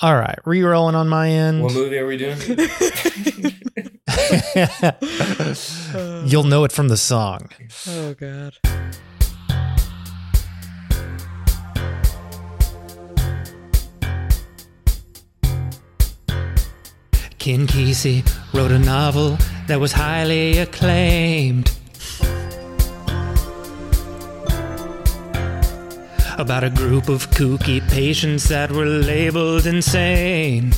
All right, re-rolling on my end. What movie are we doing? You'll know it from the song. Oh god. Ken Kesey wrote a novel that was highly acclaimed. About a group of kooky patients that were labeled insane.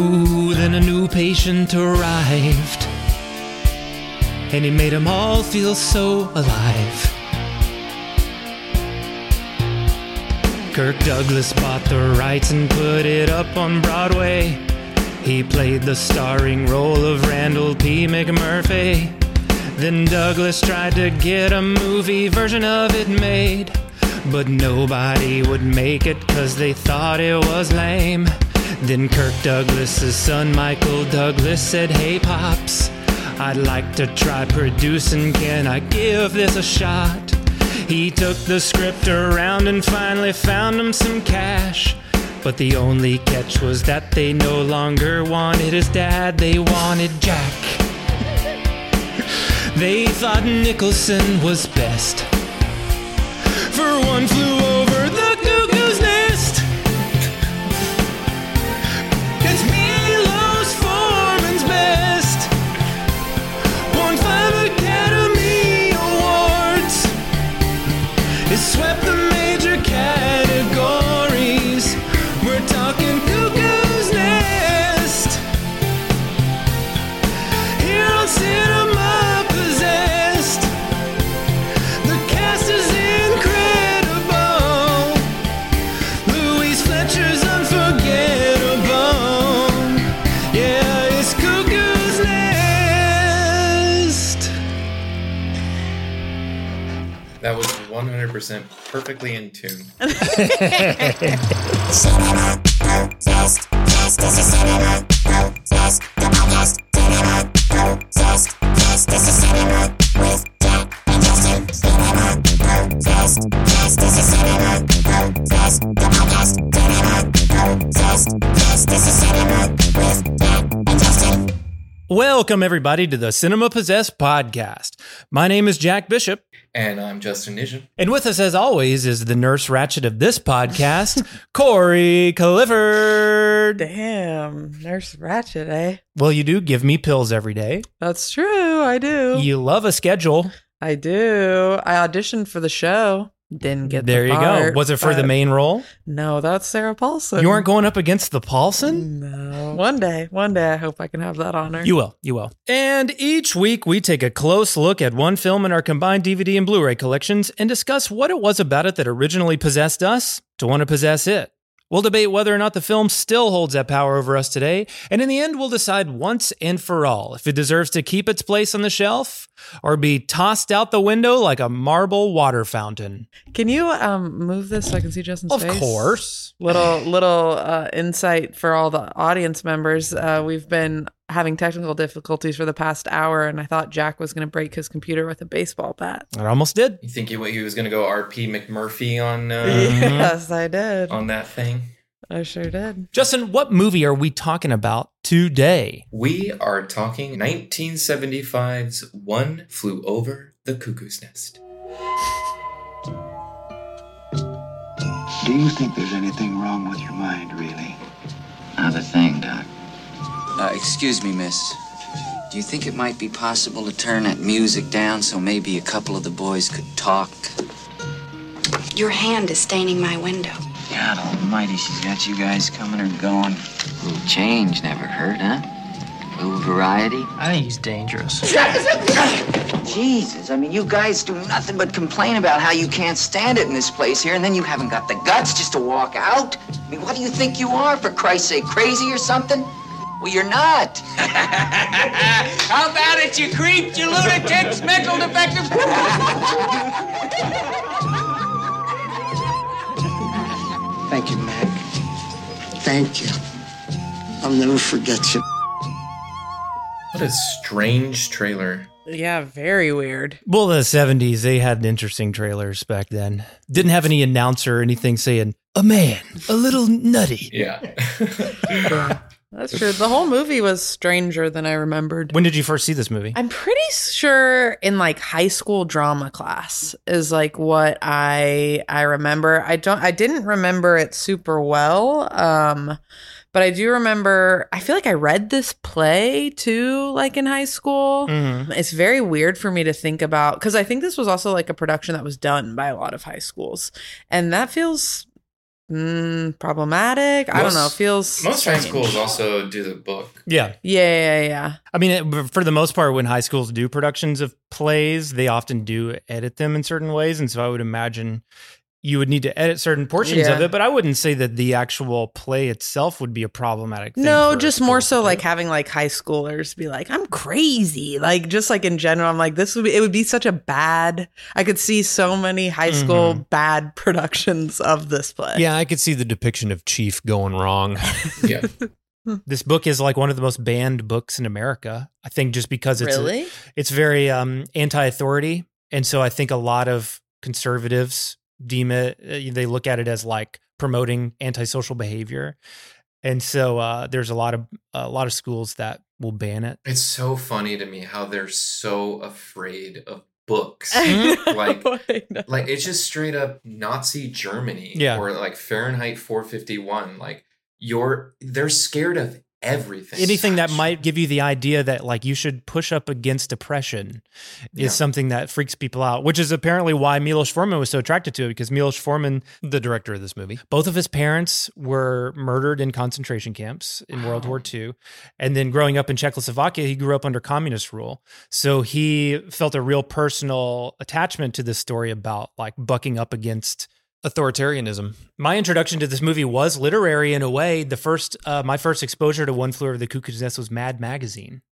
Ooh, then a new patient arrived. And he made them all feel so alive. Kirk Douglas bought the rights and put it up on Broadway. He played the starring role of Randall P. McMurphy. Then Douglas tried to get a movie version of it made. But nobody would make it cause they thought it was lame. Then Kirk Douglas's son Michael Douglas said, Hey Pops, I'd like to try producing. Can I give this a shot? He took the script around and finally found him some cash. But the only catch was that they no longer wanted his dad, they wanted Jack. They thought Nicholson was best. For one flew over the 100% perfectly in tune. Welcome, everybody, to the Cinema Possessed podcast. My name is Jack Bishop, And I'm Justin Nation. and with us, as always, is the nurse Ratched of this podcast, Corey Clifford. Damn, Nurse Ratched, eh? Well, you do give me pills every day. That's true. I do. You love a schedule. I do. I auditioned for the show. Didn't get There the you part, go. Was it for the main role? No, that's Sarah Paulson. You weren't going up against the Paulson? No. One day, one day, I hope I can have that honor. You will. You will. And each week we take a close look at one film in our combined DVD and Blu ray collections and discuss what it was about it that originally possessed us to want to possess it. We'll debate whether or not the film still holds that power over us today, and in the end, we'll decide once and for all if it deserves to keep its place on the shelf or be tossed out the window like a marble water fountain. Can you um move this so I can see Justin's Of face? course. Little little uh, insight for all the audience members. Uh, we've been having technical difficulties for the past hour, and I thought Jack was going to break his computer with a baseball bat. I almost did. You think he, he was going to go RP McMurphy on uh, Yes, I did. on that thing? I sure did. Justin, what movie are we talking about today? We are talking 1975's One Flew Over the Cuckoo's Nest. Do you think there's anything wrong with your mind, really? Not a thing, Doc. Uh, excuse me, miss. Do you think it might be possible to turn that music down so maybe a couple of the boys could talk? Your hand is staining my window. God almighty, she's got you guys coming or going. A little change never hurt, huh? A little variety? I think he's dangerous. Jesus, I mean, you guys do nothing but complain about how you can't stand it in this place here, and then you haven't got the guts just to walk out? I mean, what do you think you are, for Christ's sake? Crazy or something? Well, you're not. How about it, you creeps, you lunatics, mental defectives? Thank you, Mac. Thank you. I'll never forget you. What a strange trailer. Yeah, very weird. Well, the 70s, they had interesting trailers back then. Didn't have any announcer or anything saying, a man, a little nutty. Yeah. That's true. The whole movie was stranger than I remembered. When did you first see this movie? I'm pretty sure in like high school drama class is like what I I remember. I don't I didn't remember it super well. Um but I do remember I feel like I read this play too like in high school. Mhm. It's very weird for me to think about cuz I think this was also like a production that was done by a lot of high schools. And that feels mm, problematic. I don't know. It feels most high schools also do the book. Yeah. Yeah, yeah, yeah. I mean, it- for the most part, when high schools do productions of plays, they often do edit them in certain ways. And so I would imagine you would need to edit certain portions of it. But I wouldn't say that the actual play itself would be a problematic thing. No, just more so do. like having like high schoolers be like, I'm crazy. Like just like in general, I'm like, this would be it would be such a bad I could see so many high school bad productions of this play. Yeah, I could see the depiction of Chief going wrong. Yeah. This book is like one of the most banned books in America. I think just because it's Really? it's very um, anti-authority, and so I think a lot of conservatives deem it. uh, They look at it as like promoting antisocial behavior, and so uh, there's a lot of a lot of schools that will ban it. It's so funny to me how they're so afraid of books. Like like it's just straight up Nazi Germany Yeah. or like Fahrenheit 451. Like you're they're scared of everything. Anything that might give you the idea that like you should push up against oppression is Yeah. something that freaks people out, which is apparently why Milos Forman was so attracted to it because Milos Forman, the director of this movie. both of his parents were murdered in concentration camps in World War II. And then growing up in Czechoslovakia, he grew up under communist rule. So he felt a real personal attachment to this story about like bucking up against Authoritarianism. my introduction to this movie was literary in a way. The first, uh, my first exposure to One Flew Over the Cuckoo's Nest was Mad Magazine.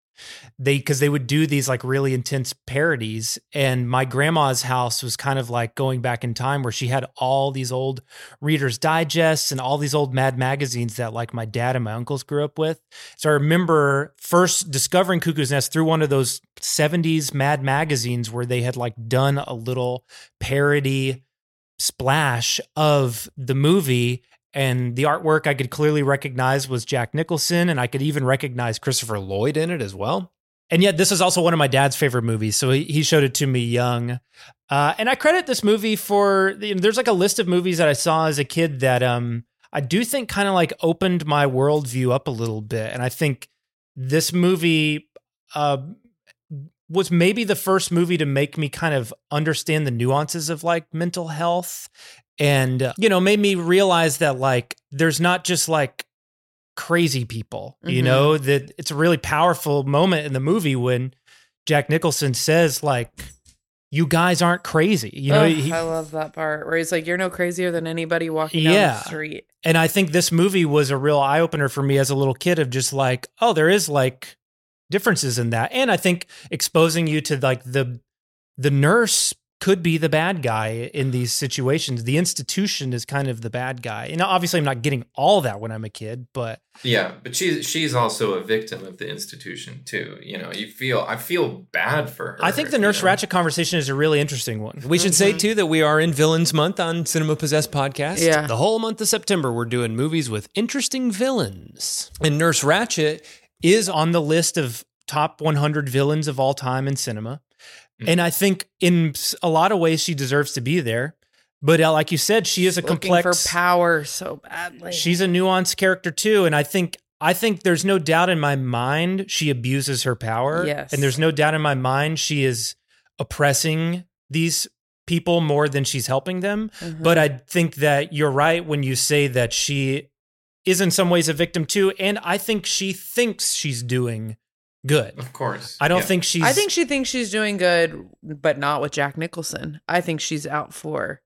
They because they would do these like really intense parodies, and my grandma's house was kind of like going back in time where she had all these old Reader's Digests and all these old Mad magazines that like my dad and my uncles grew up with. So I remember first discovering Cuckoo's Nest through one of those '70s Mad magazines where they had like done a little parody splash of the movie and the artwork I could clearly recognize was Jack Nicholson and I could even recognize Christopher Lloyd in it as well. And yet this is also one of my dad's favorite movies, so he, he showed it to me young. Uh, and I credit this movie for you know, there's like a list of movies that I saw as a kid that um I do think kind of like opened my worldview up a little bit. And I think this movie uh was maybe the first movie to make me kind of understand the nuances of like mental health and uh, you know made me realize that like there's not just like crazy people you Mhm. know that it's a really powerful moment in the movie when Jack Nicholson says like you guys aren't crazy. You know, he- I love that part where he's like, "You're no crazier than anybody walking down Yeah. the street." And I think this movie was a real eye opener for me as a little kid of just like, oh, there is like differences in that. And I think exposing you to like the the nurse could be the bad guy in these situations. The institution is kind of the bad guy. And obviously I'm not getting all that when I'm a kid, but Yeah, but she's she's also a victim of the institution too. You know, you feel I feel bad for her. I think the Nurse Ratched conversation is a really interesting one. We should say mm-hmm. too that we are in Villains Month on Cinema Possessed podcast. Yeah. The whole month of September, we're doing movies with interesting villains. And Nurse Ratched is on the list of top 100 villains of all time in cinema. Mm. And I think in a lot of ways she deserves to be there. But uh, like you said, she is a Looking complex for power so badly. She's a nuanced character too, and I think I think there's no doubt in my mind she abuses her power. Yes. and there's no doubt in my mind she is oppressing these people more than she's helping them. Mhm. But I think that you're right when you say that she is in some ways a victim too, and I think she thinks she's doing good. Of course. I don't Yeah. think she's. I think she thinks she's doing good, but not with Jack Nicholson. I think she's out for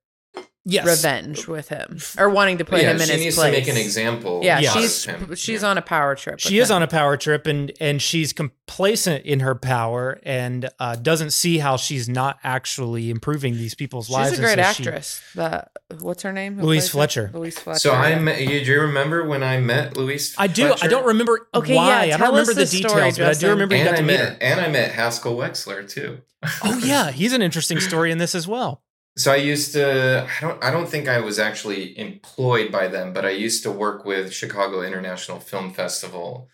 yes. revenge with him or wanting to put yeah, him in she his needs place. to make an example. Yeah, Yeah. she's of him. she's on a power trip. She is on a power trip and and she's complacent in her power and uh, doesn't see how she's not actually improving these people's lives. She's a great so she- actress. That what's her name? Who Louise plays her? Fletcher. Louise Fletcher. So I met, you, do you remember when I met Louise? I do. I don't remember Okay, why. yeah, I tell don't remember the, the story, details, but I do Justin. remember you And got I to meet met her. and I met Haskell Wexler too. Oh yeah, he's an interesting story in this as well. So I used to I don't I don't think I was actually employed by them, but I used to work with Chicago International Film Festival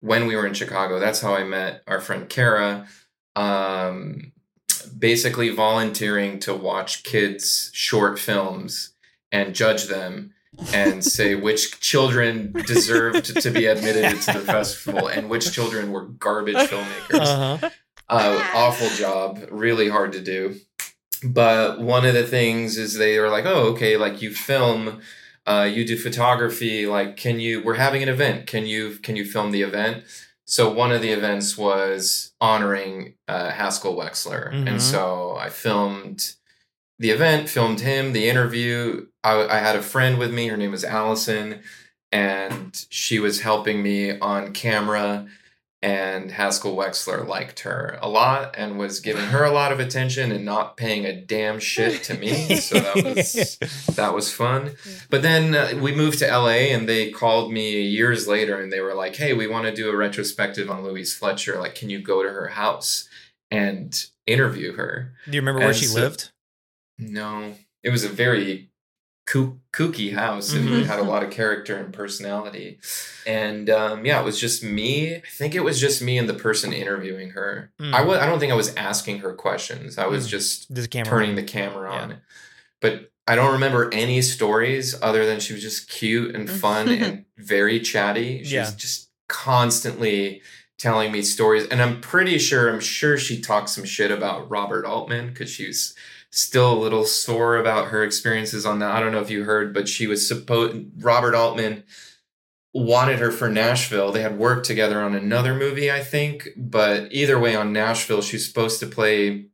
when we were in Chicago. That's how I met our friend Kara. Um basically volunteering to watch kids short films and judge them and say which children deserved to be admitted into the festival and which children were garbage filmmakers Uh-huh. uh, awful job, really hard to do. But one of the things is they are like, oh, okay, like you film, uh, you do photography. Like, can you? We're having an event. Can you? Can you film the event? So one of the events was honoring uh, Haskell Wexler, Mhm. and so I filmed the event, filmed him, the interview. I, I had a friend with me. Her name was Allison, and she was helping me on camera and Haskell Wexler liked her a lot and was giving her a lot of attention and not paying a damn shit to me. So that was that was fun. But then uh, we moved to LA and they called me years later and they were like, "Hey, we want to do a retrospective on Louise Fletcher. Like, can you go to her house and interview her?" Do you remember where she so- lived? No, it was a very kooky house. and Mhm. It had a lot of character and personality. And um, yeah, it was just me. I think it was just me and the person interviewing her. Mm. I was. I don't think I was asking her questions. I was Mm. just The turning on. the camera Yeah. on. But I don't remember any stories other than she was just cute and fun and very chatty. She was just constantly telling me stories. And I'm pretty sure, I'm sure she talked some shit about Robert Altman because she was still a little sore about her experiences on that. I don't know if you heard, but she was supposed, Robert Altman wanted her for Nashville. They had worked together on another movie, I think. But either way, on Nashville, she's supposed to play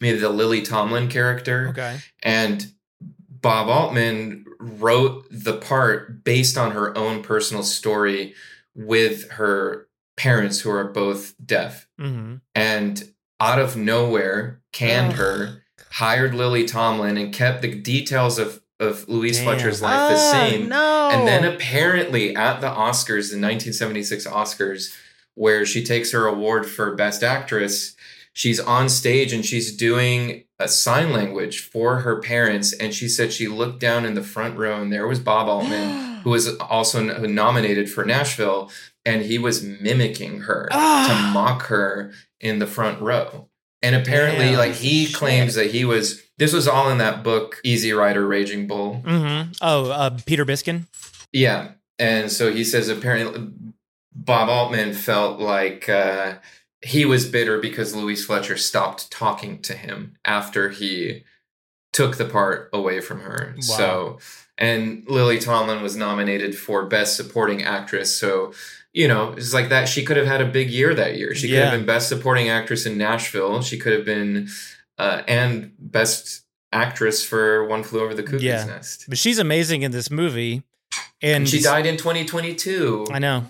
maybe the Lily Tomlin character. Okay. And Bob Altman wrote the part based on her own personal story with her parents who are both deaf. Mm-hmm. And out of nowhere, canned Ugh. her, hired Lily Tomlin, and kept the details of, of Louise Damn. Fletcher's life the Ah, same. No. And then apparently at the Oscars, the 1976 Oscars, where she takes her award for Best Actress, she's on stage and she's doing a sign language for her parents. And she said she looked down in the front row and there was Bob Altman, who was also nominated for Nashville, and he was mimicking her Ah. to mock her in the front row. And apparently, like he claims that he was. This was all in that book, Easy Rider, Raging Bull. Mm-hmm. Oh, uh, Peter Biskind. Yeah. And so he says apparently Bob Altman felt like uh, he was bitter because Louise Fletcher stopped talking to him after he took the part away from her. Wow. So, and Lily Tomlin was nominated for Best Supporting Actress. So, you know, it's like that. She could have had a big year that year. She could Yeah. have been Best Supporting Actress in Nashville. She could have been uh, and best actress for One Flew Over the Cuckoo's yeah, Nest. but she's amazing in this movie, and, And she died in 2022. I know.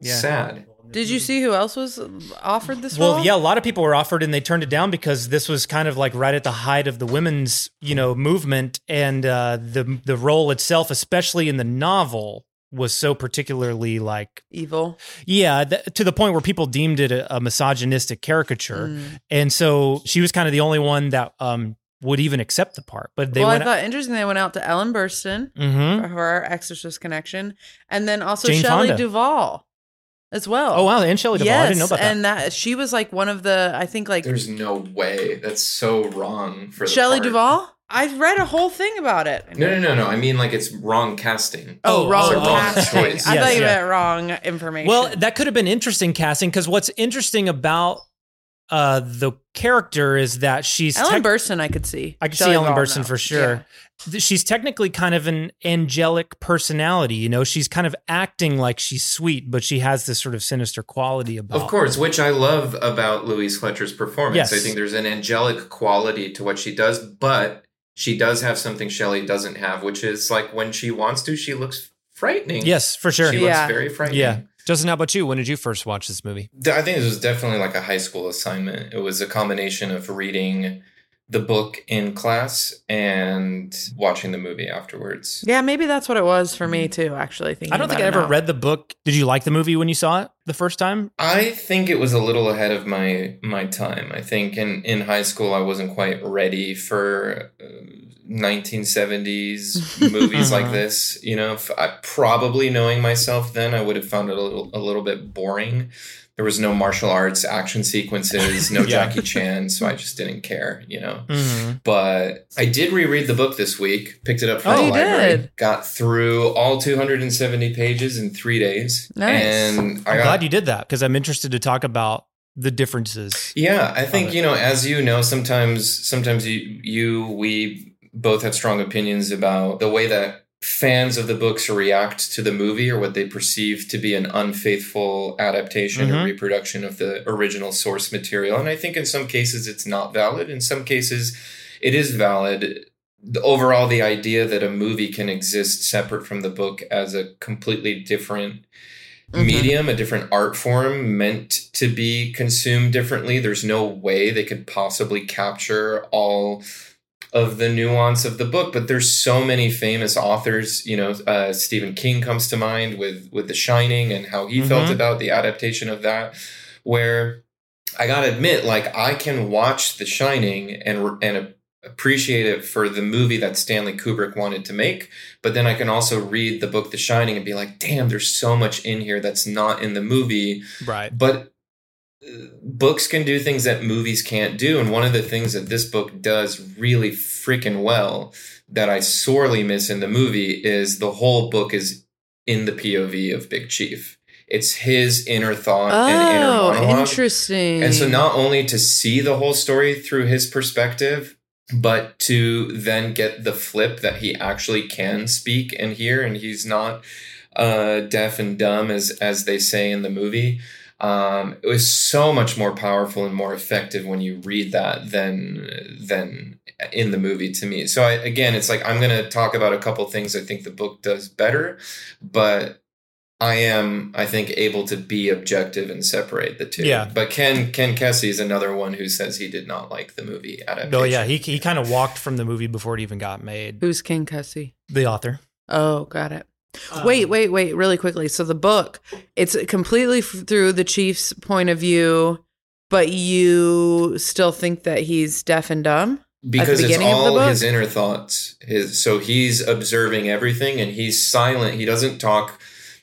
Yeah. Sad. Did you see who else was offered this Well, role? yeah, a lot of people were offered and they turned it down because this was kind of like right at the height of the women's, you know, movement and uh, the the role itself, especially in the novel, was so particularly like Evil. yeah, th- to the point where people deemed it a, a misogynistic caricature, Mm. and so she was kind of the only one that um, would even accept the part. But they well, went I thought interesting they went out to Ellen Burstyn Mhm. for her Exorcist connection, and then also Jane Shelley Fonda. Duvall as well. Oh, wow, and Shelley Duvall. I didn't know about that. and that she was like one of the I think like There's no way. That's so wrong for the Shelley part. Duvall. I read a whole thing about it. No, no, no, no. I mean, like it's wrong casting. Oh, wrong It's wrong casting. choice. I thought you yeah. meant wrong information. Well, that could have been interesting casting because what's interesting about uh, the character is that she's Ellen tec- Burstyn, I could see. I could Shelley see Ellen Duvall, Burstyn no. for sure. Th- She's technically kind of an angelic personality. You know, she's kind of acting like she's sweet, but she has this sort of sinister quality about. Of course, which I love about Louise Fletcher's performance. Yes. I think there's an angelic quality to what she does, but she does have something Shelley doesn't have, which is like when she wants to, she looks frightening. Yes, for sure. She Yeah. looks very frightening. Yeah. Justin, how about you? When did you first watch this movie? I think this was definitely like a high school assignment. It was a combination of reading the book in class and watching the movie afterwards. Yeah, maybe that's what it was for me too. Actually, thinking I don't think I ever now. read the book. Did you like the movie when you saw it the first time? I think it was a little ahead of my my time. I think in in high school I wasn't quite ready for uh, 1970s movies like this. You know, if I, probably knowing myself then, I would have found it a little a little bit boring. There was no martial arts action sequences, no Yeah. Jackie Chan, so I just didn't care. You know. Mm-hmm. But I did reread the book this week. Picked it up from Oh, the library. did? Got through all 270 pages in three days. Nice. And I I'm got glad you did that because I'm interested to talk about the differences. yeah, I think you know, as you know, sometimes sometimes you you we both have strong opinions about the way that fans of the books react to the movie or what they perceive to be an unfaithful adaptation or Mhm. reproduction of the original source material. And I think in some cases it's not valid. In some cases it is valid. The- Overall, the idea that a movie can exist separate from the book as a completely different Mhm. medium, a different art form meant to be consumed differently. There's no way they could possibly capture all of the nuance of the book, but there's so many famous authors. You know, uh, Stephen King comes to mind with with The Shining and how he felt Mhm. about the adaptation of that. Where I gotta admit, like I can watch The Shining and and appreciate it for the movie that Stanley Kubrick wanted to make, but then I can also read the book The Shining and be like, damn, there's so much in here that's not in the movie. Right. But books can do things that movies can't do. And one of the things that this book does really freaking well that I sorely miss in the movie is the whole book is in the POV of Big Chief. It's his inner thought and inner Oh, monologue. interesting. And so not only to see the whole story through his perspective, but to then get the flip that he actually can speak and hear and he's not uh, deaf and dumb as as they say in the movie. Um, it was so much more powerful and more effective when you read that than than in the movie to me. So I, again, it's like I'm going to talk about a couple things I think the book does better, but I am, I think, able to be objective and separate the two. Yeah. But Ken Ken Kesey is another one who says he did not like the movie adaptation. Oh yeah, he he kind of walked from the movie before it even got made. Who's Ken Cussy? The author. Oh, got it. Wait, wait, wait, really quickly. So the book, it's completely f- through the chief's point of view, but you still think that he's deaf and dumb? because it's the beginning of the all book? his inner thoughts. His so he's observing everything and he's silent. He doesn't talk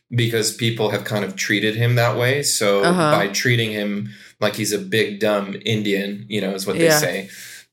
because people have kind of treated him that way. So Uh-huh. by treating him like he's a big dumb Indian, you know, is what they Yeah. say.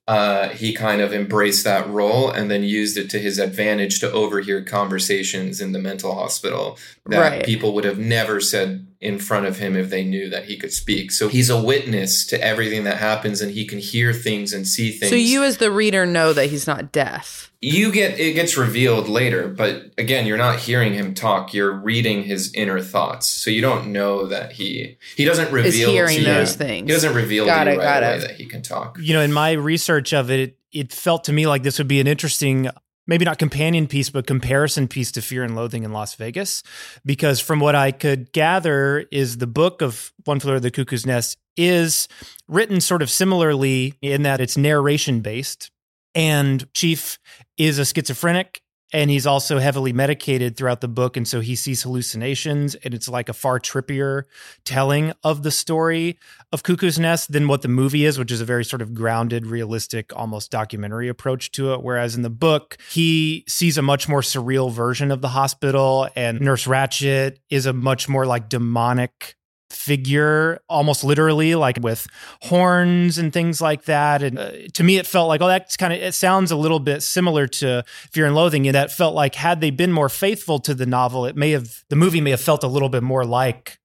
Uh, he kind of embraced that role and then used it to his advantage to overhear conversations in the mental hospital that Right. people would have never said in front of him if they knew that he could speak. So he's a witness to everything that happens and he can hear things and see things. So you as the reader know that he's not deaf. you get it gets revealed later, but again, you're not hearing him talk. You're reading his inner thoughts. So you don't know that he he doesn't reveal hearing to you- those things. He doesn't reveal Got to you it, right got away it. that he can talk. you know, in my research of it, it felt to me like this would be an interesting, maybe not companion piece, but comparison piece to Fear and Loathing in Las Vegas. Because from what I could gather, is the book of One Flew Over the Cuckoo's Nest is written sort of similarly in that it's narration based. And Chief is a schizophrenic and he's also heavily medicated throughout the book. And so he sees hallucinations and it's like a far trippier telling of the story of Cuckoo's Nest than what the movie is, which is a very sort of grounded, realistic, almost documentary approach to it. Whereas in the book, he sees a much more surreal version of the hospital, and Nurse Ratched is a much more like demonic figure almost literally like with horns and things like that. And uh, to me it felt like oh that's kind of it sounds a little bit similar to fear and loathing and that felt like had they been more faithful to the novel it may have the movie may have felt a little bit more like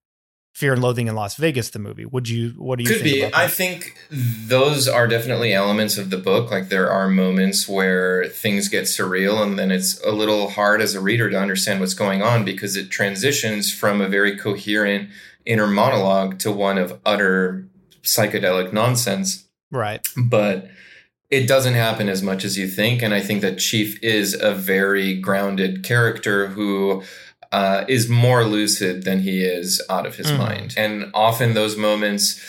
fear and loathing in las vegas the movie would you what do you Could think be. I think those are definitely elements of the book. Like there are moments where things get surreal, and then it's a little hard as a reader to understand what's going on because it transitions from a very coherent inner monologue to one of utter psychedelic nonsense. right But it doesn't happen as much as you think, and I think that Chief is a very grounded character who. Uh, is more lucid than he is out of his Mhm. mind. And often those moments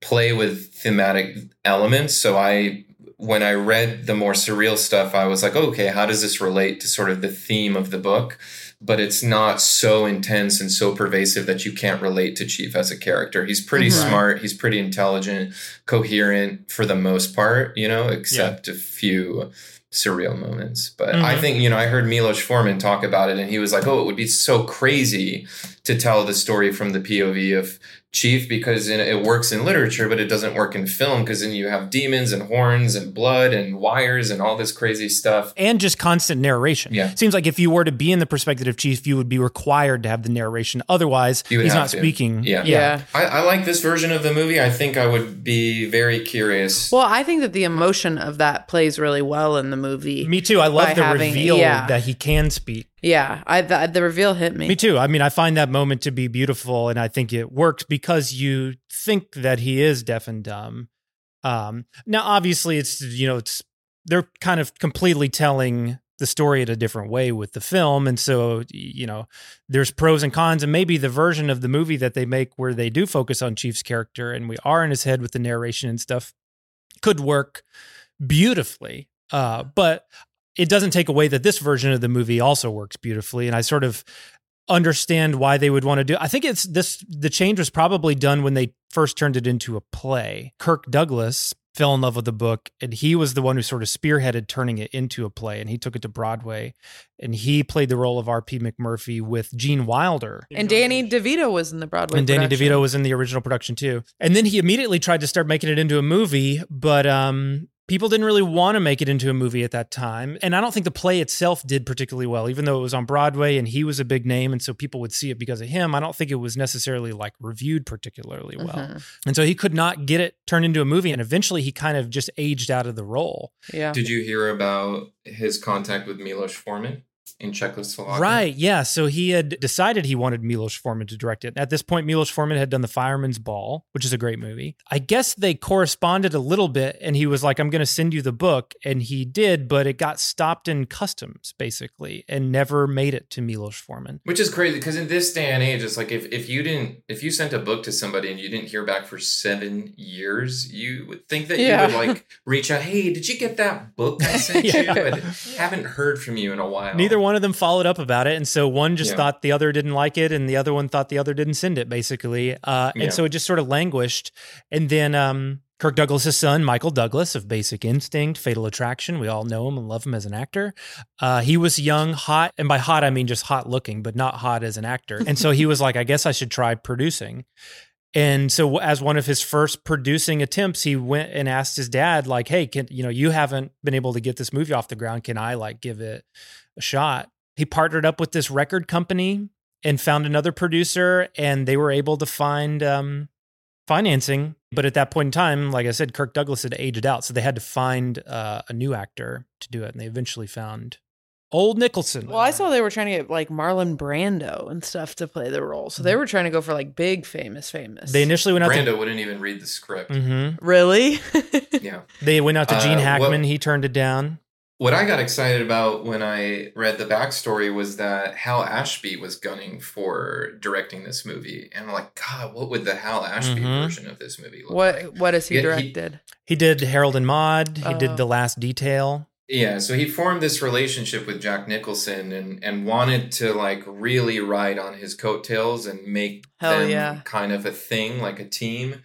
play with thematic elements. So I when I read the more surreal stuff, I was like, okay, how does this relate to sort of the theme of the book? But it's not so intense and so pervasive that you can't relate to Chief as a character. He's pretty Mhm. smart, he's pretty intelligent, coherent for the most part, you know, except a few surreal moments. But I Mhm. think, you know, I heard Milos Forman talk about it and he was like, oh, it would be so crazy to tell the story from the POV of Chief because it, it works in literature, but it doesn't work in film because then you have demons and horns and blood and wires and all this crazy stuff. and just constant narration. Yeah. Seems like if you were to be in the perspective of Chief, you would be required to have the narration. Otherwise, he's not to. speaking. Yeah. Yeah. I, I like this version of the movie. I think I would be very curious. Well, I think that the emotion of that plays really well in the movie. Me too. I love the having- reveal yeah. that he can speak. Yeah, I the, the reveal hit me. Me too. I mean, I find that moment to be beautiful, and I think it works because you think that he is deaf and dumb. Um, now, obviously, it's you know, it's they're kind of completely telling the story in a different way with the film, and so you know, there's pros and cons, and maybe the version of the movie that they make where they do focus on Chief's character and we are in his head with the narration and stuff could work beautifully. Uh, but it doesn't take away that this version of the movie also works beautifully. And I sort of understand why they would want to do. I think it's this. The change was probably done when they first turned it into a play. Kirk Douglas fell in love with the book, and he was the one who sort of spearheaded turning it into a play. And he took it to Broadway, and he played the role of R.P. McMurphy with Gene Wilder. and Danny DeVito was in the Broadway. And Danny production. DeVito was in the original production too. And then he immediately tried to start making it into a movie, but um, people didn't really want to make it into a movie at that time. And I don't think the play itself did particularly well, even though it was on Broadway and he was a big name. And so people would see it because of him. I don't think it was necessarily like reviewed particularly well. Mhm. And so he could not get it turned into a movie. And eventually he kind of just aged out of the role. Yeah. Did you hear about his contact with Milos Forman in Czechoslovakia? Right. Yeah. So he had decided he wanted Milos Forman to direct it. At this point, Milos Forman had done The Fireman's Ball, which is a great movie. I guess they corresponded a little bit, and he was like, I'm going to send you the book. And he did, but it got stopped in customs, basically, and never made it to Milos Forman. Which is crazy because in this day and age, it's like if, if you didn't if you sent a book to somebody and you didn't hear back for seven years, you would think that Yeah. you would like reach out, hey, did you get that book I sent Yeah. you? And haven't heard from you in a while. Neither one of them followed up about it. And so one just Yeah. thought the other didn't like it, and the other one thought the other didn't send it, basically. Uh, Yeah. And so it just sort of languished. And then um, Kirk Douglas's son, Michael Douglas of Basic Instinct, Fatal Attraction, we all know him and love him as an actor. Uh, he was young, hot, and by hot, I mean just hot looking, but not hot as an actor. And so he was like, I guess I should try producing. And so as one of his first producing attempts, he went and asked his dad, like, hey, can you know, you haven't been able to get this movie off the ground. Can I like give it a shot? He partnered up with this record company and found another producer, and they were able to find um, financing. But at that point in time, like I said, Kirk Douglas had aged out, so they had to find uh, a new actor to do it, and they eventually found Old Nicholson. Well, I saw they were trying to get like Marlon Brando and stuff to play the role. So they were trying to go for like big, famous, famous. They initially went out Brando to wouldn't even read the script. Mhm. Really? Yeah. they went out to Gene Uh, what- Hackman. he turned it down. What I got excited about when I read the backstory was that Hal Ashby was gunning for directing this movie, and I'm like, God, what would the Hal Ashby Mhm. version of this movie look what like? What has he Yeah, he- directed? He did Harold and Maude. He Oh. did The Last Detail. Yeah, so he formed this relationship with Jack Nicholson and and wanted to like really ride on his coattails and make Hell them yeah. kind of a thing, like a team.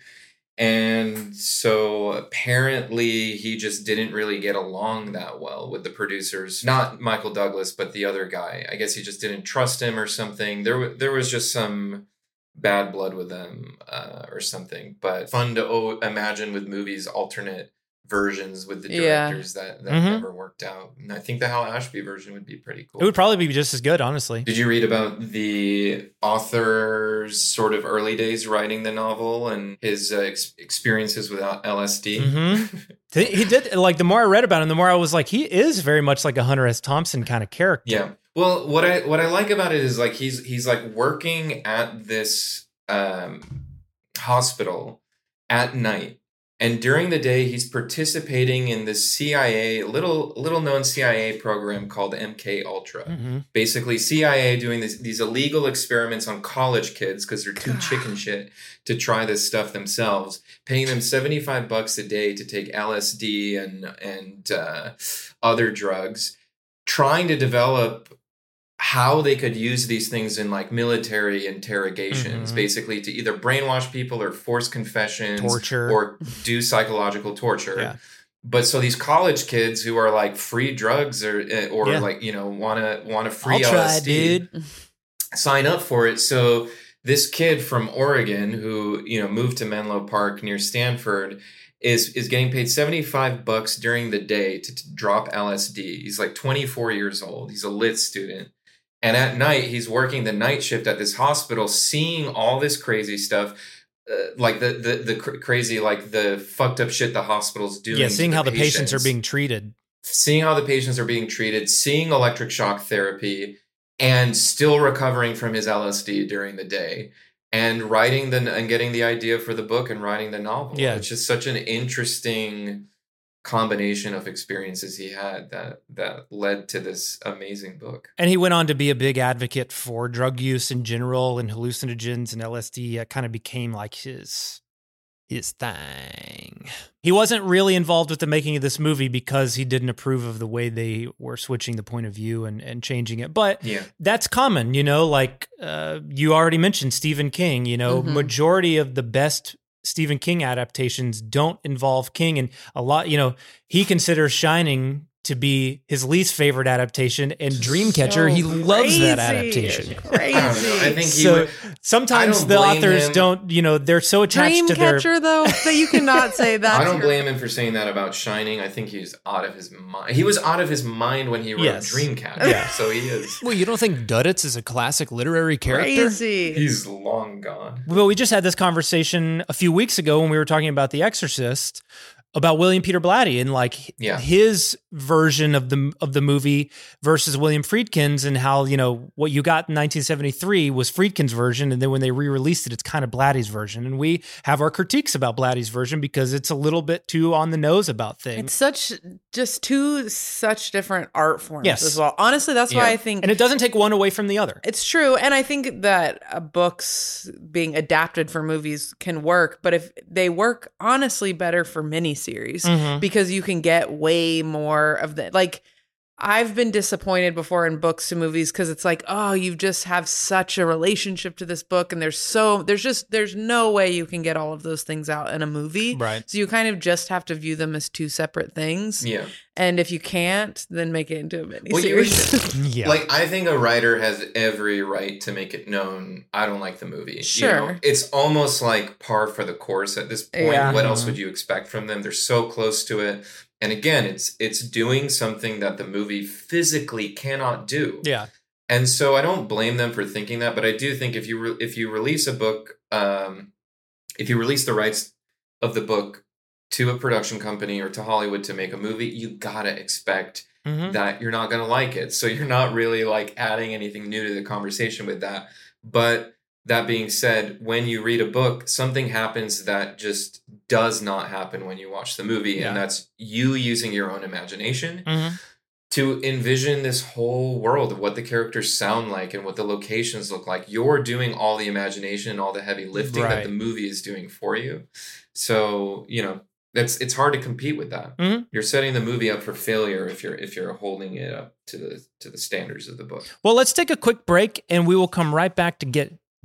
And so apparently he just didn't really get along that well with the producers. Not Michael Douglas, but the other guy. I guess he just didn't trust him or something. There there was just some bad blood with them uh, or something. But fun to o- imagine with movies alternate versions with the Yeah. directors that that Mhm. never worked out. And I think the Hal Ashby version would be pretty cool. It would probably be just as good, honestly. Did you read about the author's sort of early days writing the novel and his uh, ex- experiences with L- LSD? hmm he he did like the more I read about him, the more I was like, he is very much like a Hunter S. Thompson kind of character. Yeah. Well, what I what I like about it is like he's he's like working at this um, hospital at night, and during the day he's participating in this CIA little little known CIA program called MK Ultra. Mhm. Basically, CIA doing this, these illegal experiments on college kids because they're too chicken shit to try this stuff themselves, paying them seventy five bucks a day to take LSD and and uh, other drugs, trying to develop how they could use these things in like military interrogations, Mhm. basically to either brainwash people or force confessions, Torture. or do psychological torture. Yeah. But so these college kids who are like free drugs or eh, or Yeah. like you know want to want to free I'll try, LSD, dude. sign up for it. So this kid from Oregon who you know moved to Menlo Park near Stanford is is getting paid 75 bucks during the day to, to drop LSD. He's like 24 years old. He's a lit student. And at night he's working the night shift at this hospital seeing all this crazy stuff uh, like the the the cr- crazy like the fucked up shit the hospital's doing. Yeah, seeing how the patients are being treated. seeing how the patients are being treated, seeing electric shock therapy, and still recovering from his LSD during the day, and writing the and getting the idea for the book and writing the novel. Yeah. it's just such an interesting combination of experiences he had that that led to this amazing book. And he went on to be a big advocate for drug use in general and hallucinogens and LSD. It kind of became like his his thing. He wasn't really involved with the making of this movie because he didn't approve of the way they were switching the point of view and, and changing it. But Yeah. that's common, you know, like uh, you already mentioned Stephen King, you know, Mhm. majority of the best Stephen King adaptations don't involve King. And a lot, you know, he considers Shining to be his least favorite adaptation and Dreamcatcher, So he loves that adaptation. Crazy. I. I think he So would. sometimes don't the blame authors him. don't, you know, they're so attached to their Dreamcatcher, though, that you cannot say that. I don't blame him for saying that about Shining. I think he's out of his mind. He was out of his mind when he wrote Yes. Dreamcatcher. Yeah. so he is. Well, you don't think Duddits is a classic literary character? Crazy. He's long gone. Well, we just had this conversation a few weeks ago when we were talking about The Exorcist about William Peter Blatty and like Yeah. his version of the of the movie versus William Friedkin's and how you know what you got in 1973 was Friedkin's version and then when they re-released it it's kind of Blatty's version and we have our critiques about Blatty's version because it's a little bit too on the nose about things. It's such just two such different art forms Yes. as well. Honestly, that's why I think and it doesn't take one away from the other. It's true, and I think that uh, books being adapted for movies can work, but if they work honestly better for miniseries Mhm. because you can get way more of the like. I've been disappointed before in books to movies because it's like, oh, you just have such a relationship to this book, and there's so there's just there's no way you can get all of those things out in a movie, Right. So you kind of just have to view them as two separate things, Yeah. and if you can't, then make it into a miniseries. Well, you Yeah. Like I think a writer has every right to make it known I don't like the movie. You Sure. know, it's almost like par for the course at this point. Yeah. What else mm-hmm. would you expect from them? They're so close to it. And again, it's it's doing something that the movie physically cannot do. yeah. And so I don't blame them for thinking that, but I do think if you re- if you release a book, um, if you release the rights of the book to a production company or to Hollywood to make a movie, you gotta expect Mhm. that you're not gonna like it. So you're not really like adding anything new to the conversation with that. But that being said, when you read a book, something happens that just does not happen when you watch the movie, Yeah. and that's you using your own imagination Mhm. to envision this whole world of what the characters sound like and what the locations look like. You're doing all the imagination and all the heavy lifting Right. that the movie is doing for you. So, you know, that's it's hard to compete with that. Mhm. You're setting the movie up for failure if you're if you're holding it up to the to the standards of the book. Well, let's take a quick break and we will come right back to get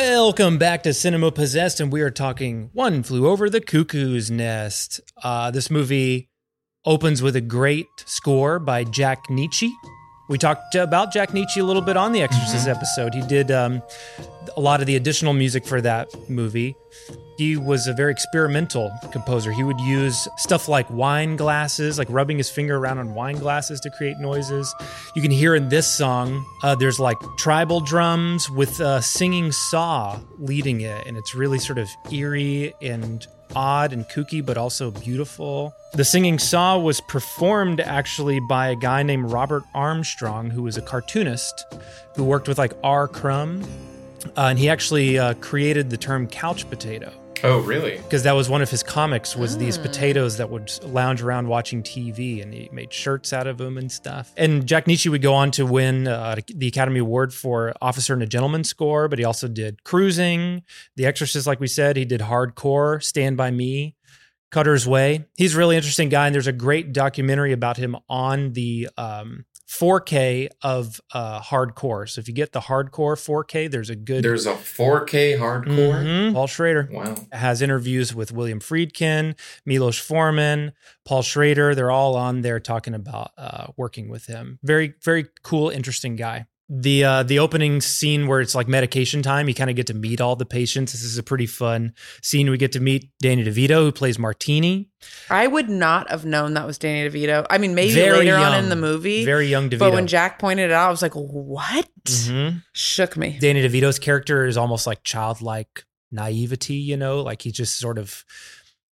Welcome back to Cinema Possessed, and we are talking One Flew Over the Cuckoo's Nest. Uh, this movie opens with a great score by Jack Nitzsche. We talked about Jack Nitzsche a little bit on the Exorcist episode. He did um, a lot of the additional music for that movie. He was a very experimental composer. He would use stuff like wine glasses, like rubbing his finger around on wine glasses to create noises. You can hear in this song, uh, there's like tribal drums with a singing saw leading it, and it's really sort of eerie and odd and kooky, but also beautiful. The singing saw was performed actually by a guy named Robert Armstrong, who was a cartoonist who worked with like R. Crumb. Uh, and he actually uh, created the term couch potato Oh, really? because that was one of his comics was these potatoes that would lounge around watching TV and he made shirts out of them and stuff. And Jack Nitzsche would go on to win uh, the Academy Award for Officer and a Gentleman score, but he also did Cruising, The Exorcist like we said, he did Hardcore, Stand by Me, Cutter's Way. He's a really interesting guy and there's a great documentary about him on the um 4K of uh hardcore. So if you get the hardcore 4K, there's a good There's a 4K hardcore. Mhm. Paul Schrader. Wow. Has interviews with William Friedkin, Milos Forman, Paul Schrader. They're all on there talking about uh, working with him. Very, very cool, interesting guy. The uh, the opening scene where it's like medication time, you kind of get to meet all the patients. This is a pretty fun scene. We get to meet Danny DeVito, who plays Martini. I would not have known that was Danny DeVito. I mean, maybe Very later on in the movie. Very young DeVito. But when Jack pointed it out, I was like, what? Mhm. Shook me. Danny DeVito's character is almost like childlike naivety, you know, like he's just sort of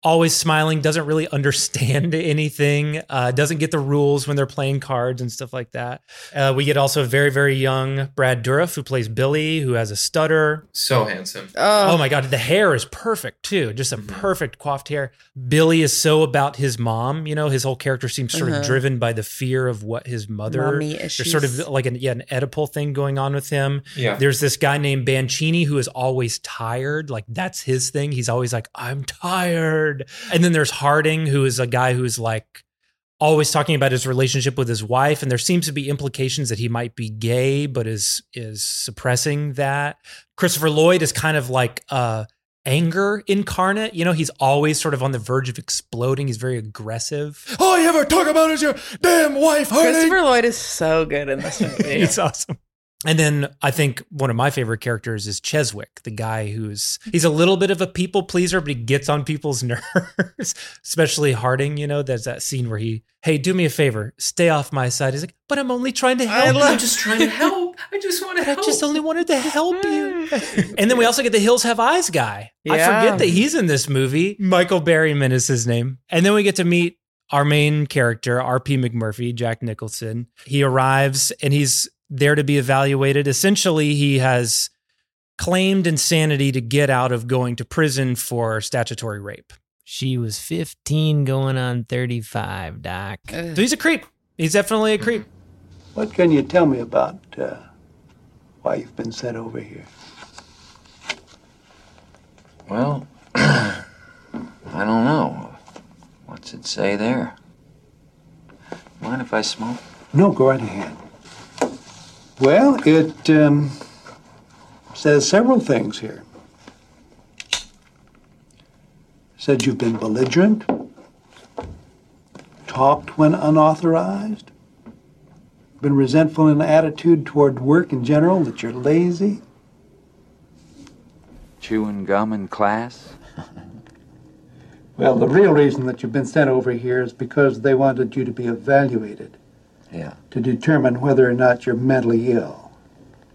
always smiling, doesn't really understand anything, uh, doesn't get the rules when they're playing cards and stuff like that. Uh, we get also a very, very young Brad Dourif who plays Billy, who has a stutter. So handsome. Oh my god, the hair is perfect too. Just a perfect coiffed hair. Billy is so about his mom. You know, his whole character seems sort Uh-huh. of driven by the fear of what his mother. Mommy There's sort of like an yeah an Oedipal thing going on with him. Yeah. There's this guy named Bancini who is always tired. Like that's his thing. He's always like I'm tired. And then there's Harding who is a guy who's like always talking about his relationship with his wife and there seems to be implications that he might be gay but is is suppressing that. Christopher lloyd is kind of like uh anger incarnate. You know he's always sort of on the verge of exploding. He's very aggressive. All you ever talk about is your damn wife Harding. Christopher Lloyd is so good in this movie. he's awesome And then I think one of my favorite characters is Cheswick, the guy who's he's a little bit of a people pleaser, but he gets on people's nerves, especially Harding. You know, there's that scene where he, hey, do me a favor, stay off my side. He's like, but I'm only trying to help. I'm just trying to help. I just want to help. I just only wanted to help you. and then we also get the Hills Have Eyes guy. I forget that he's in this movie. Michael Berryman is his name. And then we get to meet our main character, R.P. McMurphy, Jack Nicholson. He arrives and he's there to be evaluated. Essentially, he has claimed insanity to get out of going to prison for statutory rape. She was 15 going on 35, Doc. So he's a creep. He's definitely a creep. What can you tell me about uh, why you've been sent over here? Well, I don't know. What's it say there? Mind if I smoke? No, go right ahead. Well, it um, says several things here. Said you've been belligerent, talked when unauthorized, been resentful in attitude toward work in general, that you're lazy. Chewing gum in class? Well, the real reason that you've been sent over here is because they wanted you to be evaluated Yeah. to determine whether or not you're mentally ill.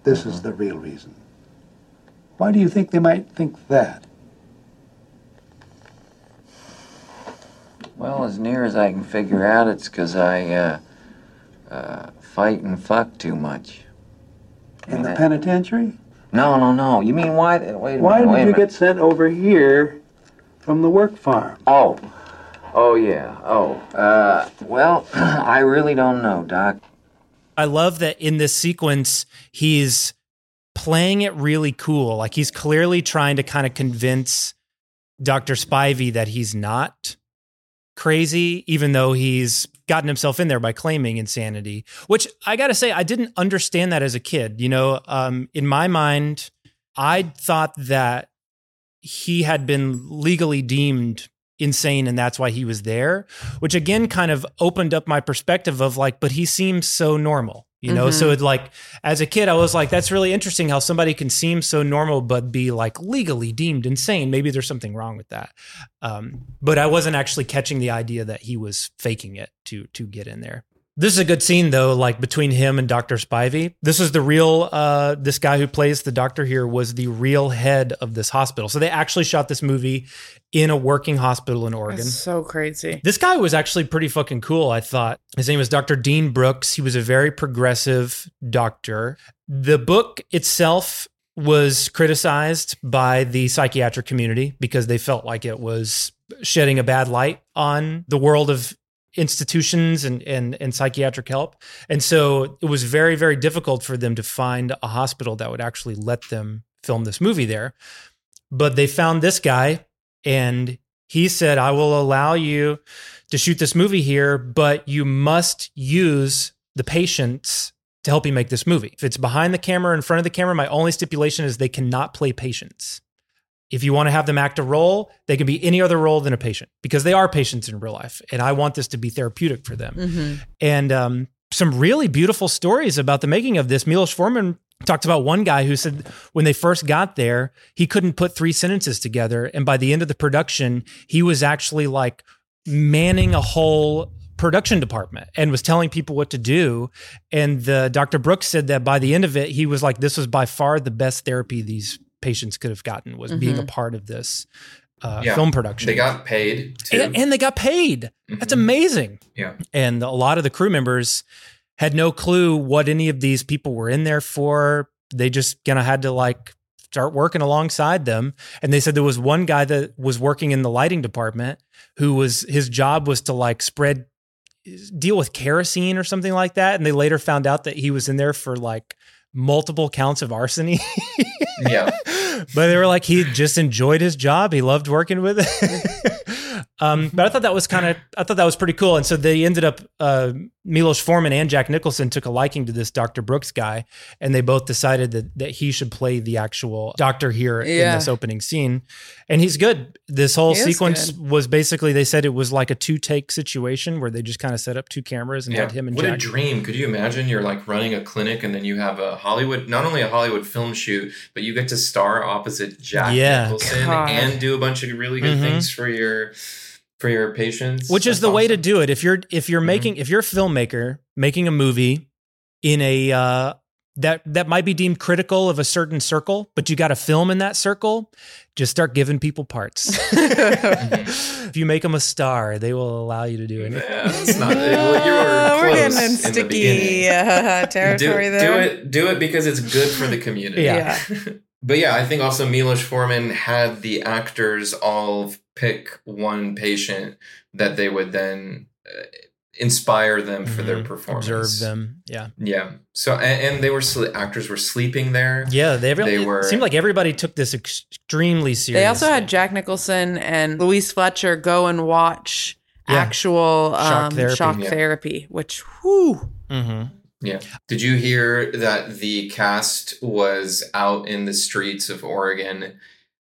This is the real reason. Why do you think they might think that? Well, as near as I can figure out, it's because I, uh, uh, fight and fuck too much. In the penitentiary? No, no, no. You mean why? Wait a Why minute. did wait you minute. get sent over here from the work farm? Oh. Oh, yeah. Oh. Uh, well, I really don't know, Doc. I love that in this sequence, he's playing it really cool. Like he's clearly trying to kind of convince Dr. Spivey that he's not crazy, even though he's gotten himself in there by claiming insanity, which I got to say, I didn't understand that as a kid. You know, um, in my mind, I thought that he had been legally deemed insane and that's why he was there which again kind of opened up my perspective of like but he seems so normal you know? So Mhm. it like as a kid i was like that's really interesting how somebody can seem so normal but be like legally deemed insane. Maybe there's something wrong with that. Um, but i wasn't actually catching the idea that he was faking it to to get in there this is a good scene though, like between him and Dr. Spivey. This is the real uh this guy who plays the doctor here was the real head of this hospital. So they actually shot this movie in a working hospital in Oregon. That's so crazy. This guy was actually pretty fucking cool, I thought. His name was Dr. Dean Brooks. He was a very progressive doctor. The book itself was criticized by the psychiatric community because they felt like it was shedding a bad light on the world of institutions and, and, and psychiatric help. And so it was very, very difficult for them to find a hospital that would actually let them film this movie there. But they found this guy and he said, I will allow you to shoot this movie here, but you must use the patients to help you make this movie. If it's behind the camera, in front of the camera, my only stipulation is they cannot play patients. If you want to have them act a role, they can be any other role than a patient because they are patients in real life. And I want this to be therapeutic for them. Mhm. And um, some really beautiful stories about the making of this. Milos Forman talked about one guy who said when they first got there, he couldn't put three sentences together. And by the end of the production, he was actually like manning a whole production department and was telling people what to do. And the Dr. Brooks said that by the end of it, he was like, this was by far the best therapy these patients could have gotten was being a Mhm. part of this uh, Yeah. film production. They got paid too. and, and they got paid. That's amazing. Yeah. And a lot of the crew members had no clue what any of these people were in there for. They just kind of had to like start working alongside them. And they said there was one guy that was working in the lighting department who was his job was to like spread deal with kerosene or something like that. And they later found out that he was in there for like multiple counts of arsony. Yeah. But they were like he just enjoyed his job. He loved working with it. um, but I thought that was kind of I thought that was pretty cool. And so they ended up uh, Milos Forman and Jack Nicholson took a liking to this Dr. Brooks guy, and they both decided that that he should play the actual doctor here in this opening scene. And he's good. This whole He sequence was basically they said it was like a two take situation where they just kind of set up two cameras and Yeah. had him and what a dream. Could you imagine you're like running a clinic and then you have a Hollywood, not only a Hollywood film shoot, but you get to star opposite Jack Yeah. Nicholson God. and do a bunch of really good Mhm. things for your for your patients. which is That's the way to do it if you're if you're Mhm. making if you're a filmmaker making a movie in a uh that that might be deemed critical of a certain circle but you got to film in that circle just start giving people parts if you make them a star they will allow you to do anything Yeah, it's not. well, you were we're getting in in the sticky uh, do, territory do there. it do it because it's good for the community Yeah. but yeah i think also milos forman had the actors all pick one patient that they would then uh, inspire them for their Mhm. performance. observe them. Yeah. Yeah. So and, and they were sle- actors were sleeping there. Yeah they, They it were- seemed like everybody took this extremely seriously. They also had Jack Nicholson and Louise Fletcher go and watch Yeah. actual Shock um, therapy. shock Yeah. therapy, which whew, hmm yeah. Did you hear that the cast was out in the streets of oregon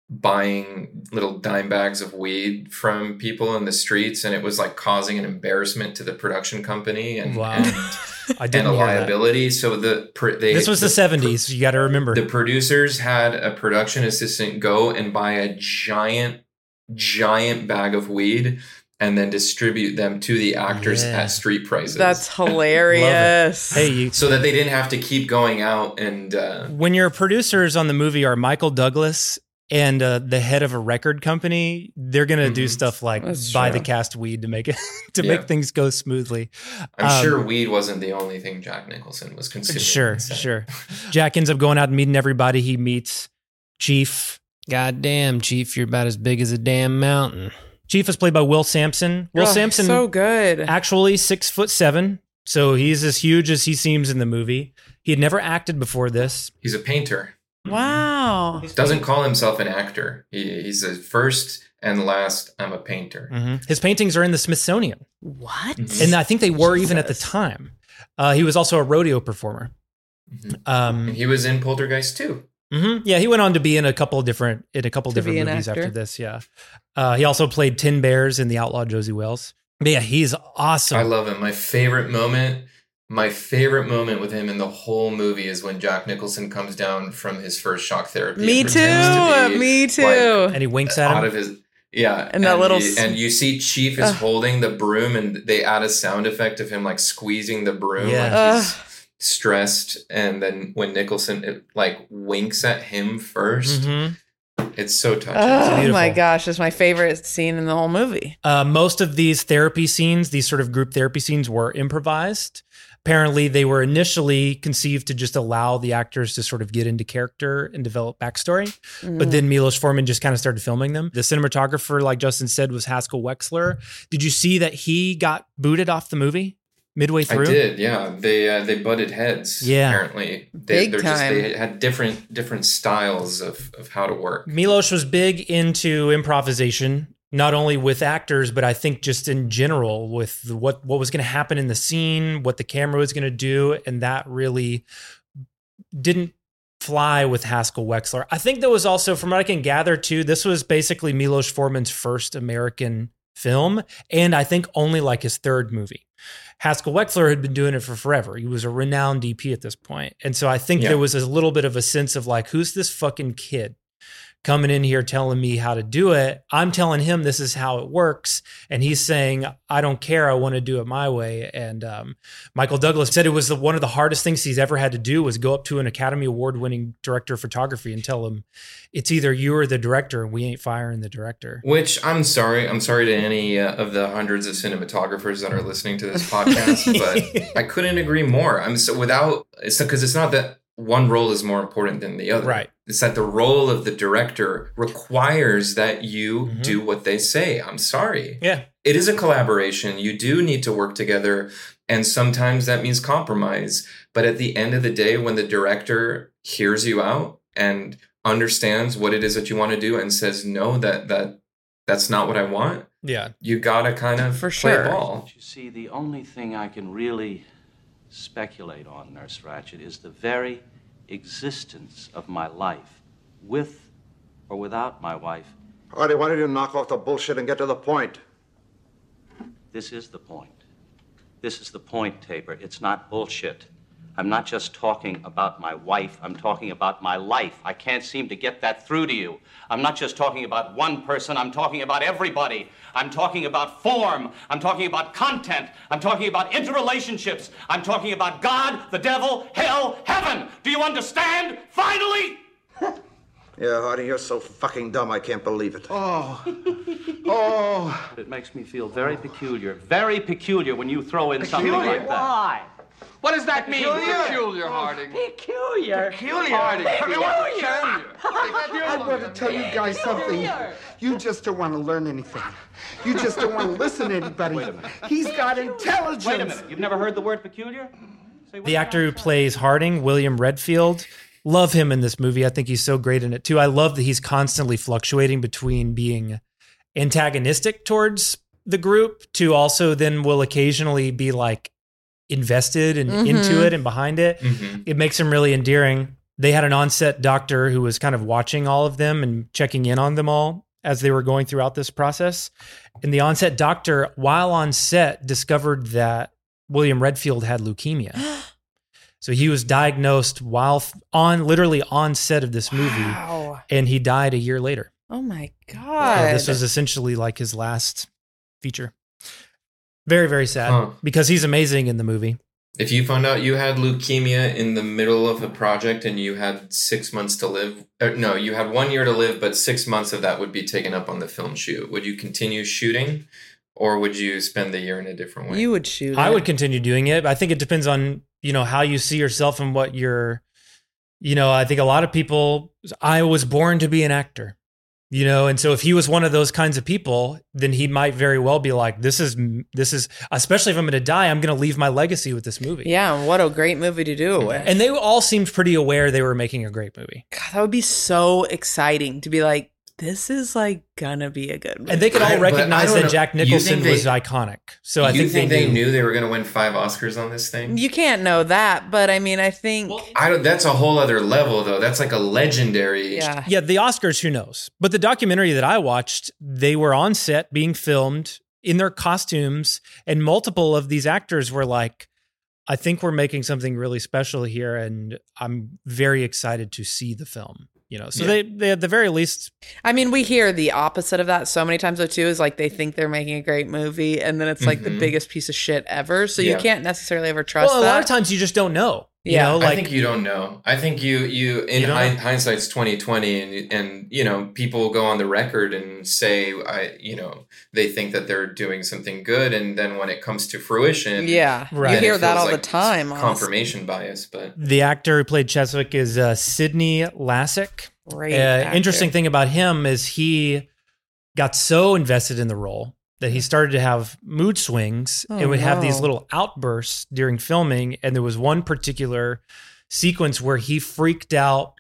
buying little dime bags of weed from people in the streets and it was like causing an embarrassment to the production company and, Wow. and, i and didn't a hear that. liability so the they, this was the 70s you got to remember the producers had a production assistant go and buy a giant giant bag of weed and then distribute them to the actors Yeah. at street prices that's hilarious. hey you so that they didn't have to keep going out and uh, when your producers on the movie are Michael Douglas and uh, the head of a record company, they're gonna do Mhm. stuff like That's buy true. the cast weed to make it to Yeah. make things go smoothly. i'm Um, sure weed wasn't the only thing jack nicholson was consuming Sure, sure. Jack ends up going out and meeting everybody he meets. Chief, goddamn Chief, you're about as big as a damn mountain. Chief is played by Will Sampson. Will Oh, Sampson, so good. actually six foot seven, so he's as huge as he seems in the movie. He had never acted before this. he's a painter Wow. doesn't call himself an actor he, he's the first and last i'm a painter Mhm. His paintings are in the Smithsonian. What? Mhm. and I think they were even at the time. Uh, he was also a rodeo performer. Mhm. Um, and he was in poltergeist too Mm-hmm. Yeah, he went on to be in a couple of different in a couple To different movies actor. after this. Yeah, uh, he also played Ten Bears in The Outlaw Josey Wales. But yeah, he's awesome. I love him. My favorite moment, my favorite moment with him in the whole movie is when Jack Nicholson comes down from his first shock therapy. Me too. to be, Me too. like, and he winks at out him. of his yeah, And that little he- and you see Chief is Ugh. holding the broom, and they add a sound effect of him like squeezing the broom, Yeah. like he's Ugh. stressed. And then when Nicholson it, like winks at him 1st Mhm. it's so touching. Oh beautiful. my gosh, it's my favorite scene in the whole movie. Uh, most of these therapy scenes, these sort of group therapy scenes, were improvised. Apparently, they were initially conceived to just allow the actors to sort of get into character and develop backstory. Mm. But then Milos Forman just kind of started filming them. The cinematographer, like Justin said, was Haskell Wexler. Did you see that he got booted off the movie midway through I did, yeah. They uh, they butted heads. Yeah. apparently, they, Big they're just time. they had different different styles of of how to work. Milos was big into improvisation, not only with actors, but I think just in general with the- what what was going to happen in the scene, what the camera was going to do, and that really didn't fly with Haskell Wexler. I think there was also, from what I can gather, too, this was basically Milos Forman's first American film, and I think only like his third movie. Haskell Wexler had been doing it for forever. He was a renowned DP at this point. And so I think Yeah. there was a little bit of a sense of like, who's this fucking kid coming in here telling me how to do it? I'm telling him this is how it works. And he's saying, I don't care. I want to do it my way. And um, Michael Douglas said it was the, one of the hardest things he's ever had to do was go up to an Academy Award winning director of photography and tell him, it's either you or the director, and we ain't firing the director. Which I'm sorry, I'm sorry to any uh, of the hundreds of cinematographers that are listening to this podcast, but I couldn't agree more. I'm so without it's because it's not that one role is more important than the other. Right. It's that the role of the director requires that you Mhm. do what they say. I'm sorry. Yeah. it is a collaboration. You do need to work together. And sometimes that means compromise. But at the end of the day, when the director hears you out and understands what it is that you want to do and says, no, that, that, that's not what I want. Yeah. You gotta kind of For play sure. ball. You see, the only thing I can really speculate on, Nurse Ratched, is the very existence of my life, with or without my wife. Artie, why don't you knock off the bullshit and get to the point? This is the point. This is the point, Taber. It's not bullshit. I'm not just talking about my wife, I'm talking about my life. I can't seem to get that through to you. I'm not just talking about one person, I'm talking about everybody. I'm talking about form, I'm talking about content, I'm talking about interrelationships, I'm talking about God, the devil, hell, heaven. Do you understand? Finally! Yeah, Hardy, you're so fucking dumb, I can't believe it. Oh. oh. It makes me feel very peculiar, very peculiar when you throw in something like that. What does that mean? Peculiar? Peculiar, oh, Harding. Peculiar. Peculiar. Harding. Peculiar. I want to tell you guys something. You just don't want to learn anything. You just don't want to listen to anybody. He's got intelligence. Wait a minute. You've never heard the word peculiar? The actor who plays Harding, William Redfield, love him in this movie. I think he's so great in it too. I love that he's constantly fluctuating between being antagonistic towards the group to also then will occasionally be like invested and Mhm. into it and behind it. Mhm. It makes him really endearing. They had an on-set doctor who was kind of watching all of them and checking in on them all as they were going throughout this process. And the on-set doctor, while on set, discovered that William Redfield had leukemia. So he was diagnosed while on literally on set of this movie, Wow. and he died a year later. Oh my So god. this was essentially like his last feature. Very very sad Huh. because he's amazing in the movie. If you found out you had leukemia in the middle of a project and you had six months to live, or no, you had one year to live, but six months of that would be taken up on the film shoot. Would you continue shooting, or would you spend the year in a different way? you would shoot. I it. would continue doing it. I think it depends on you know how you see yourself and what you're. You know, I think a lot of people. I was born to be an actor. You know, and so if he was one of those kinds of people, then he might very well be like, "This is this is." Especially if I'm going to die, I'm going to leave my legacy with this movie. Yeah, what a great movie to do it with. And they all seemed pretty aware they were making a great movie. God, that would be so exciting to be like, this is like gonna be a good movie. And they could all recognize that know. Jack Nicholson they- was iconic. So I you think, think, they, they, knew. knew they were going to win five Oscars on this thing? You can't know that, but I mean, I think I don't. That's a whole other level, though. That's like a legendary. yeah. Yeah, the Oscars, who knows? But the documentary that I watched, they were on set being filmed in their costumes, and multiple of these actors were like, I think we're making something really special here, and I'm very excited to see the film. You know, so Yeah. they, they at the very least, I mean, we hear the opposite of that so many times though too. Is like they think they're making a great movie, and then it's like the Mhm. biggest piece of shit ever. So Yeah. you can't necessarily ever trust well, a that. lot of times you just don't know. You Yeah. know, I think you don't know. I think you you in You don't hind, hindsight's twenty twenty, and and you know people go on the record and say I you know they think that they're doing something good, and then when it comes to fruition, yeah, Right. you hear that feels all the like time. honestly. Confirmation bias, but the actor who played Cheswick is uh, Sydney Lassick. Great. Uh, interesting thing about him is he got so invested in the role that he started to have mood swings Oh, and would have these little outbursts during filming. And there was one particular sequence where he freaked out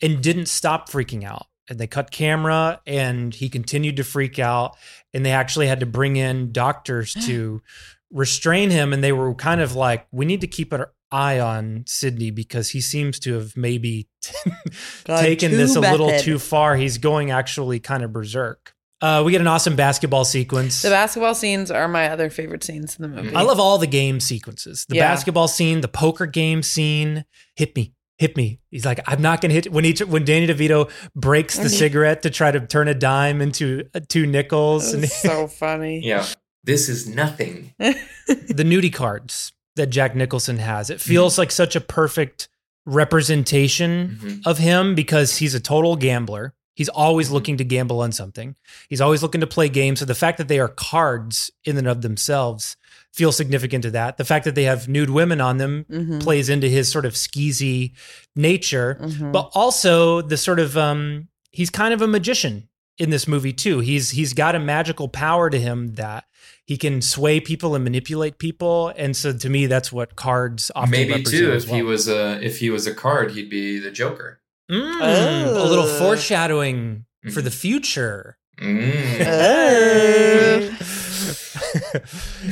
and didn't stop freaking out. And they cut camera and he continued to freak out. And they actually had to bring in doctors to restrain him. And they were kind of like, we need to keep an eye on Sydney because he seems to have maybe taken this a little too far. He's going actually kind of berserk. Uh, we get an awesome basketball sequence. The basketball scenes are my other favorite scenes in the movie. I love all the game sequences. The Yeah. basketball scene, the poker game scene. Hit me, hit me. He's like, I'm not gonna hit. When he when Danny DeVito breaks the cigarette to try to turn a dime into uh, two nickels, and It's so funny. yeah, this is nothing. the nudie cards that Jack Nicholson has. It feels like such a perfect representation Mhm. of him because he's a total gambler. He's always looking to gamble on something. He's always looking to play games. So the fact that they are cards in and of themselves feels significant to that. The fact that they have nude women on them Mhm. plays into his sort of skeezy nature, Mhm. but also the sort of um he's kind of a magician in this movie too. He's he's got a magical power to him that he can sway people and manipulate people, and so to me, that's what cards often Maybe too, if he was a if he was a card, he'd be the Joker. Mm, a little Oh. foreshadowing for the future.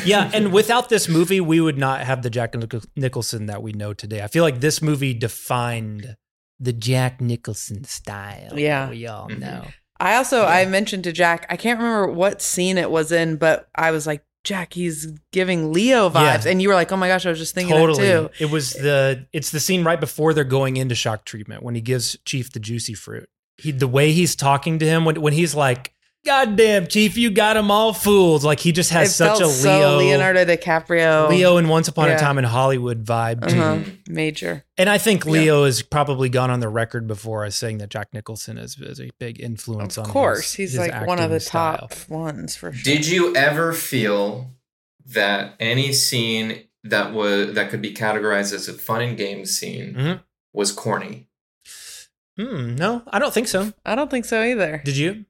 yeah, and without this movie, we would not have the Jack Nich- Nicholson that we know today. I feel like this movie defined the Jack Nicholson style. Yeah. we all know. I also I mentioned to Jack, I can't remember what scene it was in, but I was like, Jack, he's giving Leo vibes, Yeah. and you were like, oh my gosh, I was just thinking Totally, that too. it was the it's the scene right before they're going into shock treatment when he gives Chief the juicy fruit. He the way he's talking to him when when he's like, "God damn, Chief, you got them all fooled." Like he just has it such felt a so Leo, Leonardo DiCaprio, Leo in Once Upon Yeah. a Time in Hollywood vibe. Uh-huh. him. major. And I think Leo has probably gone on the record before as saying that Jack Nicholson is, is a big influence on Of course, his- he's his like one of the style. top ones for sure. Did you ever feel that any scene that was that could be categorized as a fun and games scene Mhm. was corny? Hmm, no, I don't think so. I don't think so either. Did you?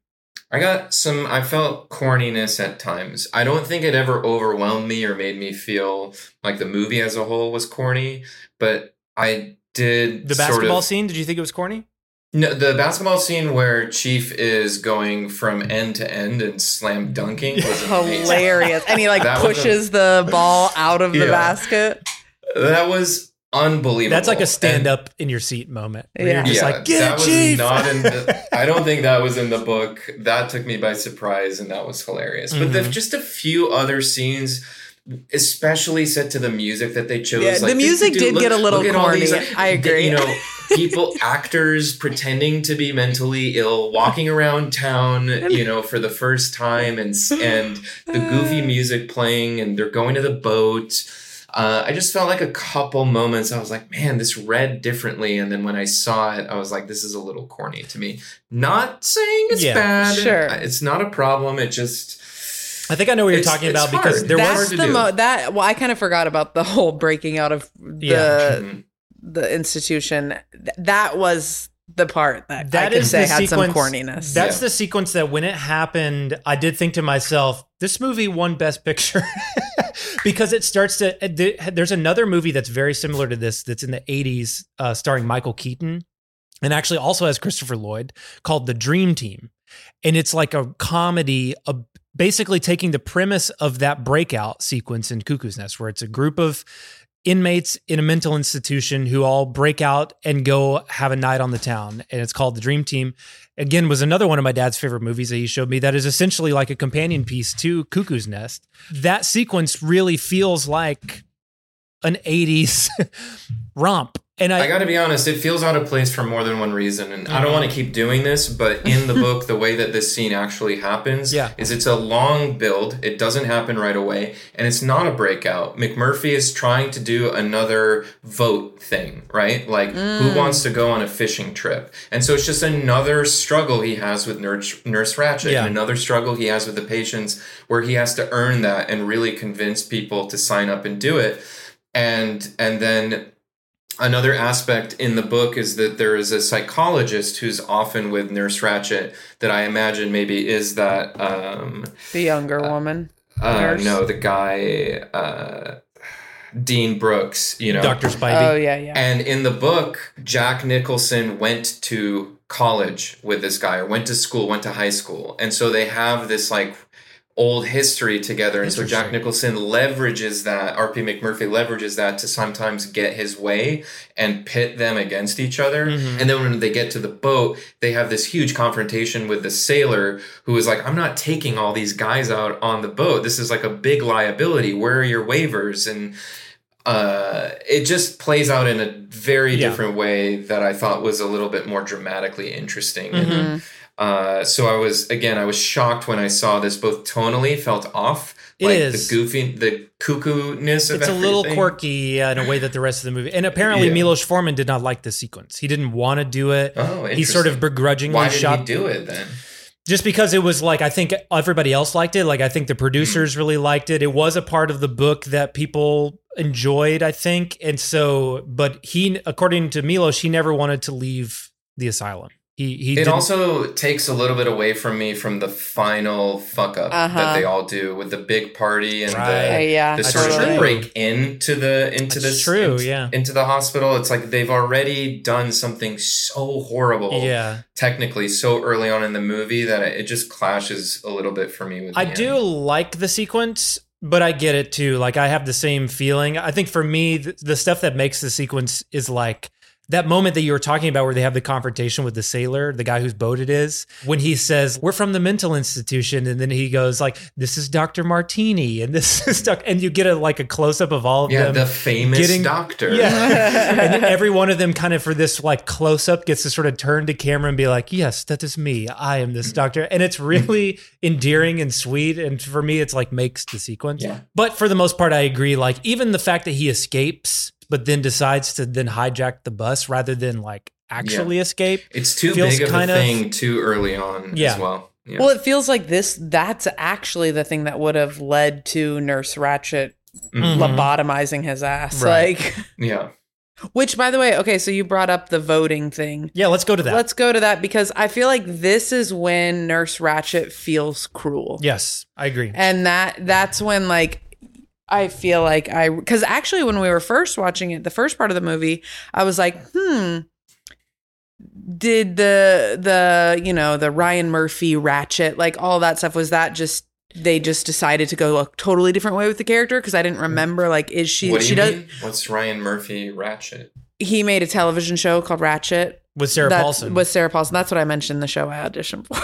I got some. I felt corniness at times. I don't think it ever overwhelmed me or made me feel like the movie as a whole was corny, but I did The sort basketball of- scene? Did you think it was corny? No, the basketball scene where Chief is going from end to end and slam dunking was. Hilarious, and he like That was a- pushes the ball out of the Yeah. basket. That was unbelievable. That's like a And- stand up in your seat moment. where Yeah. You're just yeah, like, get that it, was Chief. not in the. I don't think that was in the book. That took me by surprise, and that was hilarious. But the, Mhm. just a few other scenes, especially set to the music that they chose. Yeah, the music dude, did look- get a little look at all these, corny. I agree. You know, people, actors pretending to be mentally ill, walking around town, you know, for the first time, and and the goofy music playing, and they're going to the boat. Uh, I just felt like a couple moments. I was like, man, this read differently. And then when I saw it, I was like, this is a little corny to me. Not saying it's Yeah, bad. sure. It's not a problem. It just. I think I know what you're It's- talking it's about because hard. there It's was hard to the do. mo that. Well, I kind of forgot about the whole breaking out of the Yeah. Mhm. the institution. Th- that was the part that, I could is say the had some corniness. That's Yeah. the sequence that when it happened, I did think to myself, this movie won Best Picture because it starts to. There's another movie that's very similar to this that's in the 80s, uh, starring Michael Keaton, and actually also has Christopher Lloyd called The Dream Team, and it's like a comedy of basically taking the premise of that breakout sequence in Cuckoo's Nest, where it's a group of inmates in a mental institution who all break out and go have a night on the town and it's called the dream team. Again was another one of my dad's favorite movies that he showed me that is essentially like a companion piece to cuckoo's nest. That sequence really feels like an 80s romp and i, I got to be honest, it feels out of place for more than one reason. And I don't mm-hmm. want to keep doing this, but in the book, the way that this scene actually happens Yeah. is it's a long build. It doesn't happen right away. And it's not a breakout. McMurphy is trying to do another vote thing, right? Like, who mm. wants to go on a fishing trip? And so it's just another struggle he has with Nurse, Nurse Ratched Yeah. and another struggle he has with the patients where he has to earn that and really convince people to sign up and do it. And, and then Another aspect in the book is that there is a psychologist who's often with Nurse Ratched that I imagine maybe is that um the younger woman. uh no the guy uh Dean Brooks, you know. dr spivey Oh yeah, yeah. And in the book, Jack Nicholson went to college with this guy or went to school, went to high school. And so they have this like old history together. And so Jack Nicholson leverages that, RP McMurphy leverages that to sometimes get his way and pit them against each other. Mhm. And then when they get to the boat, they have this huge confrontation with the sailor who is like, I'm not taking all these guys out on the boat. This is like a big liability. Where are your waivers? And uh, it just plays out in a very Yeah. different way that I thought was a little bit more dramatically interesting. Mm-hmm. And, uh, so I was again, I was shocked when I saw this. Both tonally felt off, It like is. the goofy, the cuckoo-ness of it's a little quirky uh, in a way that the rest of the movie and apparently Yeah. milos forman did not like this sequence he didn't want to do it Oh, he sort of begrudgingly Why did shot he do it then? just because it was like I think everybody else liked it. Like I think the producers really liked it. It was a part of the book that people enjoyed, I think. And so, but he, according to Milos, he never wanted to leave the asylum. He he it didn't- also takes a little bit away from me from the final fuck up Uh-huh. that they all do with the big party and Right. the, Yeah, the that's sort true. of break into the into That's this true, into, yeah. into the hospital. It's like they've already done something so horrible, Yeah. technically so early on in the movie that it just clashes a little bit for me with. I the do like the sequence, but I get it too. Like I have the same feeling. I think for me, the, the stuff that makes the sequence is like that moment that you were talking about where they have the confrontation with the sailor, the guy whose boat it is, when he says, We're from the mental institution. And then he goes, like, this is Dr. Martini, and this is Doc and you get a like a close-up of all of Yeah, them. Yeah, the famous doctor. Yeah. and every one of them kind of for this like close-up gets to sort of turn to camera and be like, Yes, that is me. I am this doctor. And it's really endearing and sweet. And for me, it's like makes the sequence. Yeah. But for the most part, I agree. Like even the fact that he escapes, but then decides to then hijack the bus rather than like actually escape. It's too feels big of a kind of- thing too early on Yeah. as well. Yeah. Well, it feels like this that's actually the thing that would have led to Nurse Ratched Mhm. lobotomizing his ass. Right. Like yeah. which by the way, okay, so you brought up the voting thing. Yeah, let's go to that. Let's go to that because I feel like this is when Nurse Ratched feels cruel. yes, I agree. And that that's when like I feel like I because actually when we were first watching it, the first part of the movie, I was like, hmm, did the the you know the Ryan Murphy Ratched like all that stuff was that just they just decided to go a totally different way with the character because I didn't remember like is she what do she you does mean? What's Ryan Murphy Ratched? he made a television show called Ratched With Sarah That's- Paulson. with Sarah Paulson that's what I mentioned in the show I auditioned for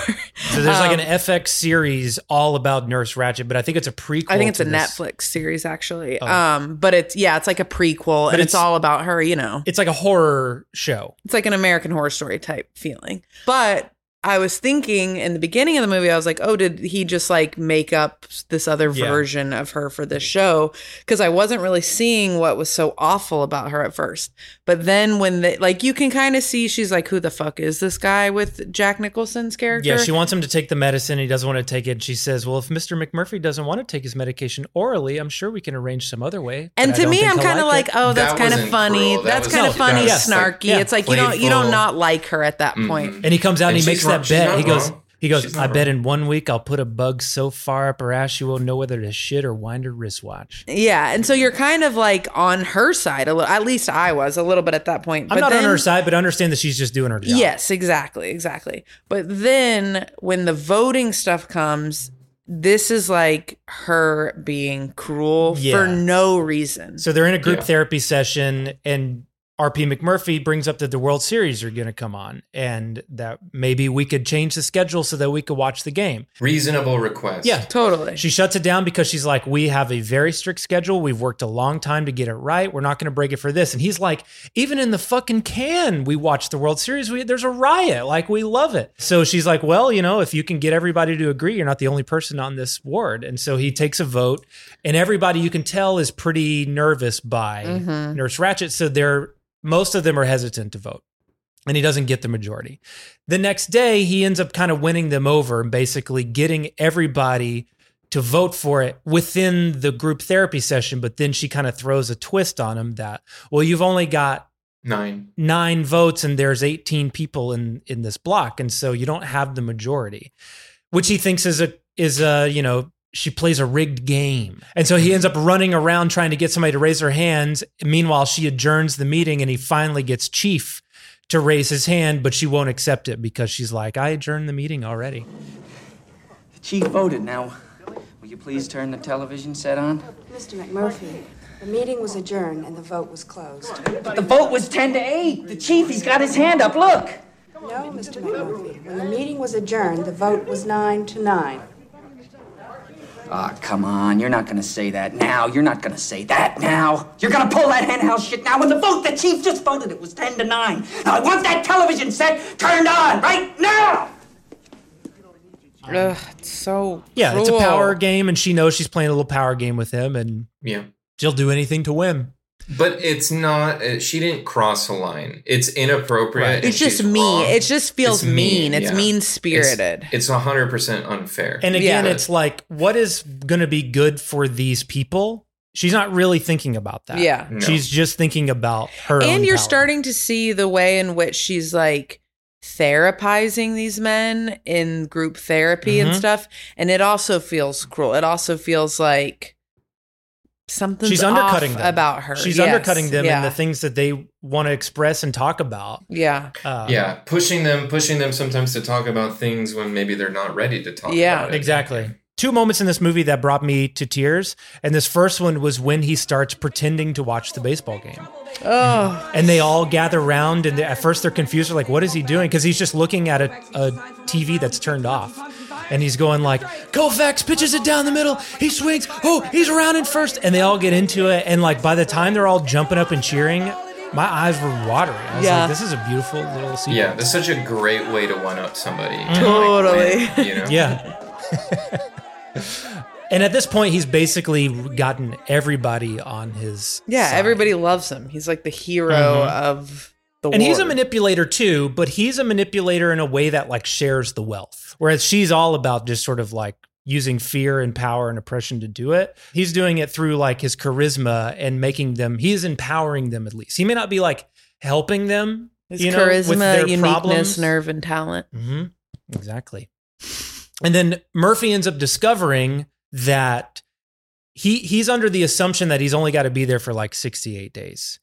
So there's like Um, an FX series all about Nurse Ratched, but I think it's a prequel. I think it's a this. Netflix series actually. Oh. Um, but it's yeah, it's like a prequel, and it's, it's- all about her. You know, It's like a horror show. it's like an American Horror Story type feeling. But I was thinking in the beginning of the movie, I was like, oh, did he just like make up this other Yeah. version of her for this show? Because I wasn't really seeing what was so awful about her at first. But then when they like, you can kind of see she's like, who the fuck is this guy with Jack Nicholson's character? Yeah, she wants him to take the medicine. He doesn't want to take it. She says, "Well, if Mr. McMurphy doesn't want to take his medication orally, I'm sure we can arrange some other way." And to me, I'm kind of like, it." oh, that's That kind of funny. That That's kind of no, funny, that was, like, snarky. yeah, it's like you don't you don't not like her at that Mhm. point. And he comes out and, And he makes she's that she's bet. He goes, wrong. he goes, I not bet in one week I'll put a bug so far up her ass she won't know whether to shit or wind her wristwatch. Yeah, and so you're kind of like on her side a little. At least I was a little bit at that point. I'm But not on her side, but understand that she's just doing her job. Yes, exactly, exactly. But then when the voting stuff comes, this is like her being cruel Yeah. for no reason. So they're in a group Yeah. therapy session, and RP McMurphy brings up that the World Series are going to come on, and that maybe we could change the schedule so that we could watch the game. Reasonable request. Yeah, totally. She shuts it down because she's like, We have a very strict schedule. We've worked a long time to get it right. We're not going to break it for this. And he's like, Even in the fucking can, we watch the World Series. We, there's a riot. Like, we love it. So she's like, Well, you know, if you can get everybody to agree, you're not the only person on this ward. And so he takes a vote, and everybody you can tell is pretty nervous by Mhm. Nurse Ratched. So they're, most of them are hesitant to vote and he doesn't get the majority. The next day, he ends up kind of winning them over and basically getting everybody to vote for it within the group therapy session. But then she kind of throws a twist on him that, well, you've only got Nine. nine votes and there's 18 people in in this block and so you don't have the majority which he thinks is a is a you know she plays a rigged game and so he mm-hmm. ends up running around trying to get somebody to raise their hands meanwhile she adjourns the meeting and he finally gets chief to raise his hand but she won't accept it because she's like i adjourned the meeting already The chief voted. Now, will you please turn the television set on? Mr. McMurphy, the meeting was adjourned and the vote was closed. But The vote was 10 to 8. The chief, he's got his hand up. Look. No, Mr. McMurphy. When the meeting was adjourned, the vote was nine to nine. Ah, come on. You're not gonna say that now. You're not gonna say that now. You're gonna pull that henhouse shit now. When the vote, the chief just voted, it was 10 to 9. Now, I want that television set turned on right now! Ugh, it's so yeah it's a power game and she knows she's playing a little power game with him and Yeah. she'll do anything to win But it's not. Uh, she didn't cross a line. It's inappropriate. Right. It's just mean. wrong. It just feels It's mean. It's yeah. mean-spirited. It's a hundred percent unfair. And again, Yeah. it's like, what is going to be good for these people? She's not really thinking about that. Yeah. No. She's just thinking about her. and own you're power. starting to see the way in which she's like therapizing these men in group therapy and Mhm. stuff. And it also feels cruel. It also feels like something's She's undercutting off them about her. She's Yes, undercutting them yeah. in the things that they want to express and talk about. Yeah. Uh, yeah, pushing them, pushing them sometimes to talk about things when maybe they're not ready to talk Yeah. about it. Exactly. Two moments in this movie that brought me to tears. And this first one was when he starts pretending to watch the baseball game. Oh. And they all gather around, and they- at first they're confused. They're like, what is he doing? Because he's just looking at a, a TV that's turned off. And he's going like, Koufax pitches it down the middle. He swings. Oh, he's around in first. And they all get into it. And like by the time they're all jumping up and cheering, my eyes were watering. I was Yeah. like, this is a beautiful little sequence. Yeah, that's such a great way to one up somebody. Totally. Like, when, you know? Yeah. and at this point, he's basically gotten everybody on his. Yeah, side. everybody loves him. He's like the hero Mhm. of the and he's a manipulator too, but he's a manipulator in a way that like shares the wealth. Whereas she's all about just sort of like using fear and power and oppression to do it. He's doing it through like his charisma and making them. He's empowering them at least. He may not be like helping them. His you know, with charisma, their uniqueness, problems. nerve, and talent. Mm-hmm. Exactly. And then Murphy ends up discovering that he he's under the assumption that he's only got to be there for like 68 days.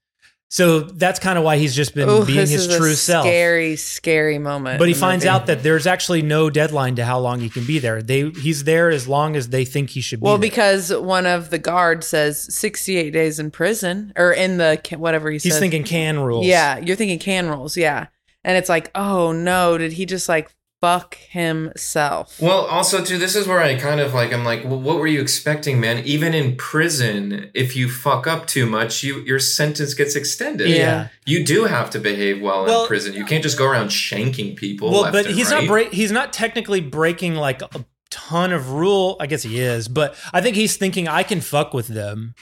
So that's kind of why he's just been Ooh, being his true self. Scary, scary moment. But he finds movie. out that there's actually no deadline to how long he can be there. They he's there as long as they think he should be. Well, there. because one of the guards says 68 days in prison or in the whatever he he's says. thinking can rules. Yeah, you're thinking can rules. Yeah. And it's like, oh no, did he just like fuck himself? Well, also too, this is where I kind of like I'm like, well, what were you expecting, man? Even in prison, if you fuck up too much, you your sentence gets extended. Yeah. you do have to behave well, Well- in prison. You can't just go around shanking people. Well, left but and he's right. not break. He's not technically breaking like a ton of rule. I guess he is, but I think he's thinking I can fuck with them,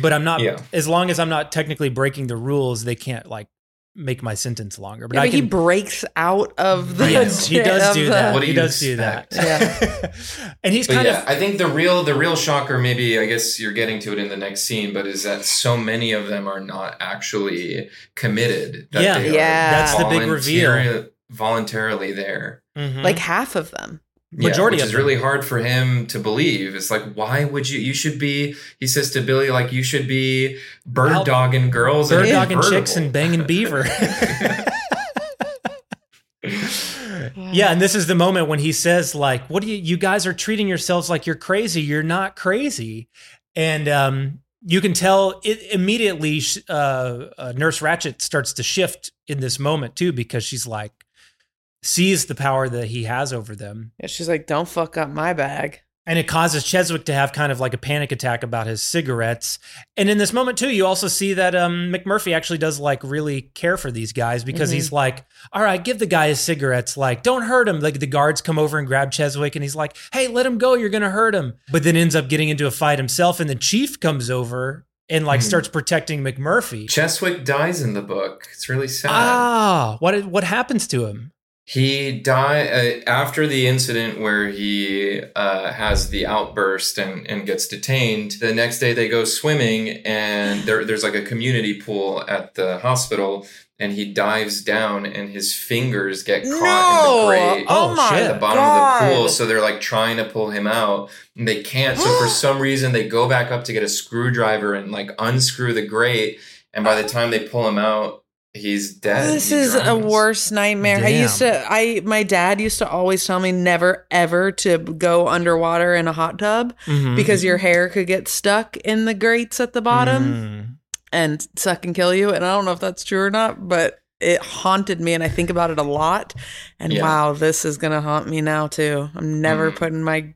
but I'm not. Yeah. As long as I'm not technically breaking the rules, they can't like make my sentence longer. But Yeah, I but he breaks out of the. Yes, he does do that. What do he you does do that. Yeah. and he's But kind yeah, of I think the real the real shocker, maybe I guess you're getting to it in the next scene, but is that so many of them are not actually committed. That Yeah. Yeah. That's the big reveal. Voluntarily there. Mhm. like half of them. Majority yeah, of which is them. really hard for him to believe. It's like, why would you? You should be. He says to Billy, like, you should be bird Out- dogging girls, bird in a dogging chicks and banging beaver. yeah, and this is the moment when he says, like, what do you you guys are treating yourselves like you're crazy. You're not crazy. And um you can tell it immediately uh, uh Nurse Ratched starts to shift in this moment too because she's like sees the power that he has over them. Yeah, she's like, don't fuck up my bag. And it causes Cheswick to have kind of like a panic attack about his cigarettes. And in this moment too, you also see that um, McMurphy actually does like really care for these guys because Mhm. he's like, "All right, give the guy his cigarettes. Like, don't hurt him." Like the guards come over and grab Cheswick, and he's like, "Hey, let him go. You're gonna hurt him." But then ends up getting into a fight himself, and the chief comes over and like Mhm. starts protecting McMurphy. Cheswick dies in the book. It's really sad. Ah, what what happens to him? He died uh, after the incident where he uh, has the outburst and, and gets detained. The next day they go swimming and there, there's like a community pool at the hospital and he dives down and his fingers get caught in the grate Oh my at the bottom God. of the pool. So they're like trying to pull him out and they can't. So for some reason they go back up to get a screwdriver and like unscrew the grate. And by the time they pull him out, he's dead. This He is a drowns. worst nightmare. I used to I my dad used to always tell me never ever to go underwater in a hot tub Mhm. because your hair could get stuck in the grates at the bottom Mm. and suck and kill you. And I don't know if that's true or not, but it haunted me and I think about it a lot. And Yeah. wow, this is gonna haunt me now too. I'm never Mm. putting my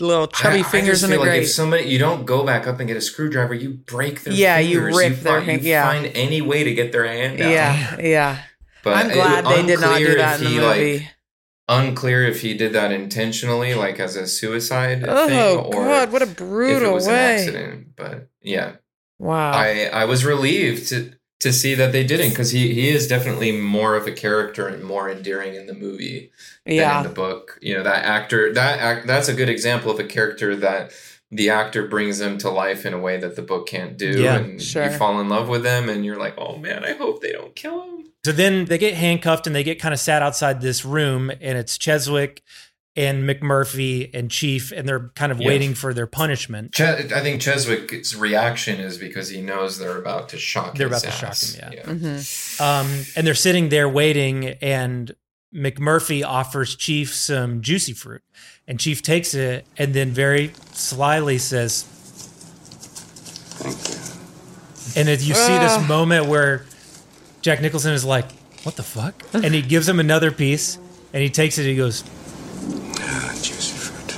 little chubby I- I fingers just in feel like grate. If somebody, you don't go back up and get a screwdriver, you break their Yeah, you fingers. rip their fi- hand- you yeah. find any way to get their hand out. yeah, yeah. But I'm it- glad they did not do that in the movie. Like, unclear if he did that intentionally, like as a suicide Oh thing, or god, what a brutal if it was an accident. But yeah, Wow. I I was relieved to to see that they didn't because he he is definitely more of a character and more endearing in the movie than Yeah. in the book. You know that actor that act, that's a good example of a character that the actor brings them to life in a way that the book can't do. Yeah, and sure. you fall in love with them, and you're like, oh man, I hope they don't kill him. So then they get handcuffed and they get kind of sat outside this room, and it's Cheswick and McMurphy and Chief, and they're kind of Yeah. waiting for their punishment. Ch- I think Cheswick's reaction is because he knows they're about to shock. Him. They're his about to shock him, yeah. Mm-hmm. Um, and they're sitting there waiting, and McMurphy offers Chief some juicy fruit, and Chief takes it, and then very slyly says, Thank you. and as you see this moment where Jack Nicholson is like, "What the fuck?" and he gives him another piece, and he takes it, and he goes, Ah, juicy fruit.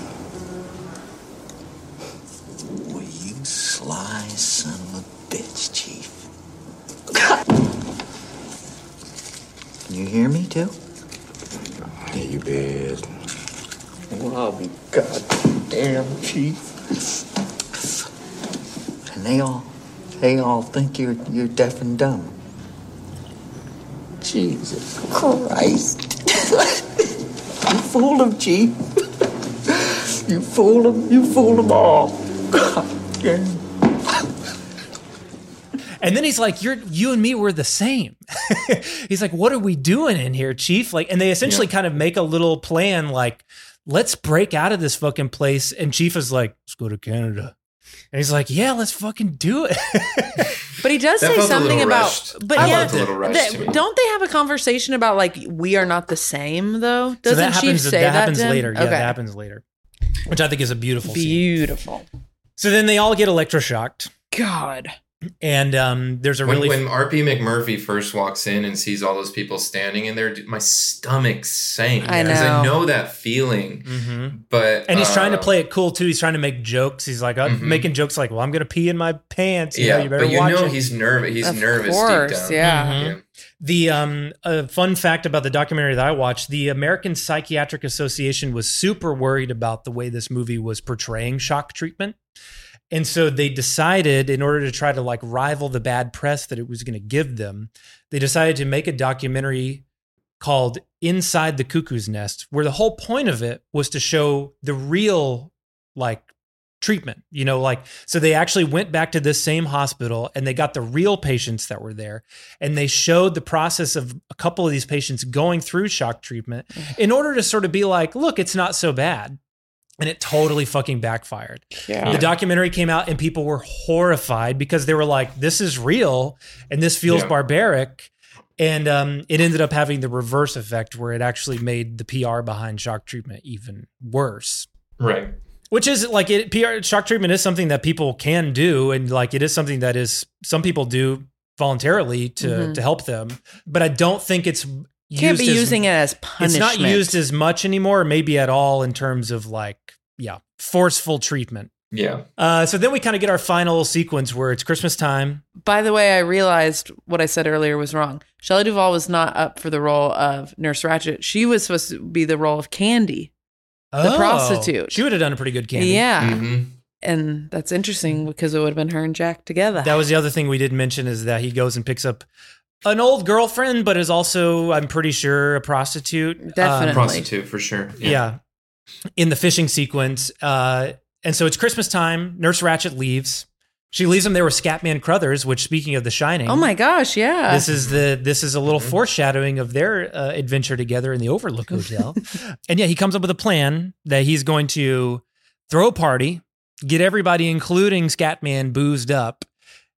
Well, you sly son of a bitch, Chief. Can you hear me too? Yeah, you bet. Well, I'll be goddamn, Chief. And they all, they all think you're you're deaf and dumb. Jesus Christ! you fool them, Chief. You fool them. You fool them all. And then he's like, "You're you and me were the same." he's like, "What are we doing in here, Chief?" Like, and they essentially kind of make a little plan, like, "Let's break out of this fucking place." And Chief is like, "Let's go to Canada." And he's like, "Yeah, let's fucking do it." But he does That say something about. rushed. But I yeah, felt a little rushed that- to me. don't they have a conversation about like we are not the same though? Doesn't so that Chief happens. say that, that, happens to him? later. Yeah, okay. that happens later, which I think is a beautiful. scene. Beautiful. So then they all get electroshocked, God. And um, there's a When, really when RP McMurphy first walks in and sees all those people standing in there, my stomach sank I because I know. know that feeling. Mhm. But and he's trying to uh, play it cool too. He's trying to make jokes. He's like uh, Mhm. making jokes like, "Well, I'm gonna pee in my pants." You know, Yeah, you better but you watch know it. he's nervous. He's Of nervous course, deep down. yeah. The um, a fun fact about the documentary that I watched: the American Psychiatric Association was super worried about the way this movie was portraying shock treatment, and so they decided, in order to try to like rival the bad press that it was going to give them, they decided to make a documentary called "Inside the Cuckoo's Nest," where the whole point of it was to show the real like treatment you know like so they actually went back to this same hospital and they got the real patients that were there and they showed the process of a couple of these patients going through shock treatment mm. in order to sort of be like look it's not so bad and it totally fucking backfired Yeah. the documentary came out and people were horrified because they were like this is real and this feels Yeah. barbaric and um, it ended up having the reverse effect where it actually made the pr behind shock treatment even worse Right. which is like it PR shock treatment is something that people can do and like it is something that is some people do voluntarily to Mhm. to help them but I don't think it's Can't be as- using it as punishment. it's not used as much anymore maybe at all in terms of like yeah forceful treatment Yeah. uh, so then we kind of get our final sequence where it's Christmas time By the way, I realized what I said earlier was wrong. Shelley Duvall was not up for the role of Nurse Ratched. She was supposed to be the role of Candy, the Oh, prostitute. she would have done a pretty good candy Yeah. Mhm. And that's interesting because it would have been her and Jack together. That was the other thing we didn't mention is that he goes and picks up an old girlfriend, but is also, I'm pretty sure, a prostitute. Definitely. Um, Prostitute for sure. yeah. In the fishing sequence. Uh, and so it's Christmas time. Nurse Ratched leaves. She leaves him there with Scatman Crothers, which speaking of the shining. oh my gosh, yeah. This is the this is a little Mm-hmm. foreshadowing of their uh, adventure together in the Overlook Hotel. and yeah, he comes up with a plan that he's going to throw a party, get everybody, including Scatman, boozed up,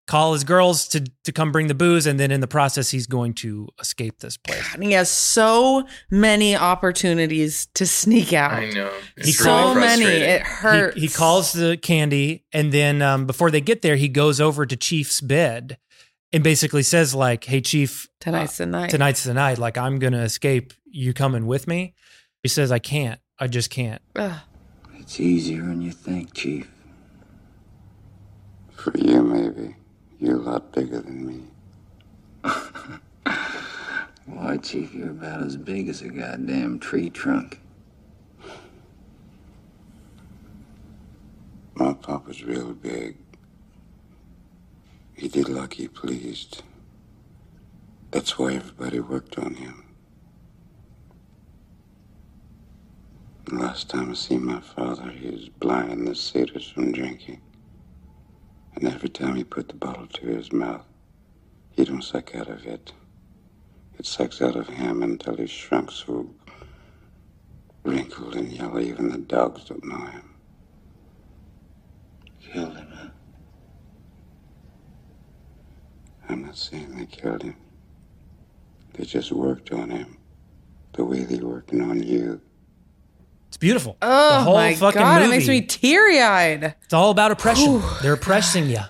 call his girls to to come bring the booze, and then in the process, he's going to escape this place. and he has so many opportunities to sneak out. I know. He so really many. It hurts. He, he calls the candy, and then um, before they get there, he goes over to Chief's bed and basically says, like, "Hey, Chief, tonight's the night. tonight's the night. Like, I'm gonna escape. You coming with me?" He says, "I can't. I just can't." Ugh. It's easier than you think, Chief. For you, maybe. You're a lot bigger than me. Why, Chief, you're about as big as a goddamn tree trunk. My papa's real big. He did like he pleased. That's why everybody worked on him. The last time I seen my father, he was blinding the satyrs from drinking. And every time he put the bottle to his mouth, he don't suck out of it. It sucks out of him until he's shrunk so wrinkled and yellow, even the dogs don't know him. Killed him, huh? I'm not saying they killed him. They just worked on him the way they're working on you. It's beautiful. Oh the whole my fucking god, movie. it makes me teary eyed. It's all about oppression. They're oppressing you,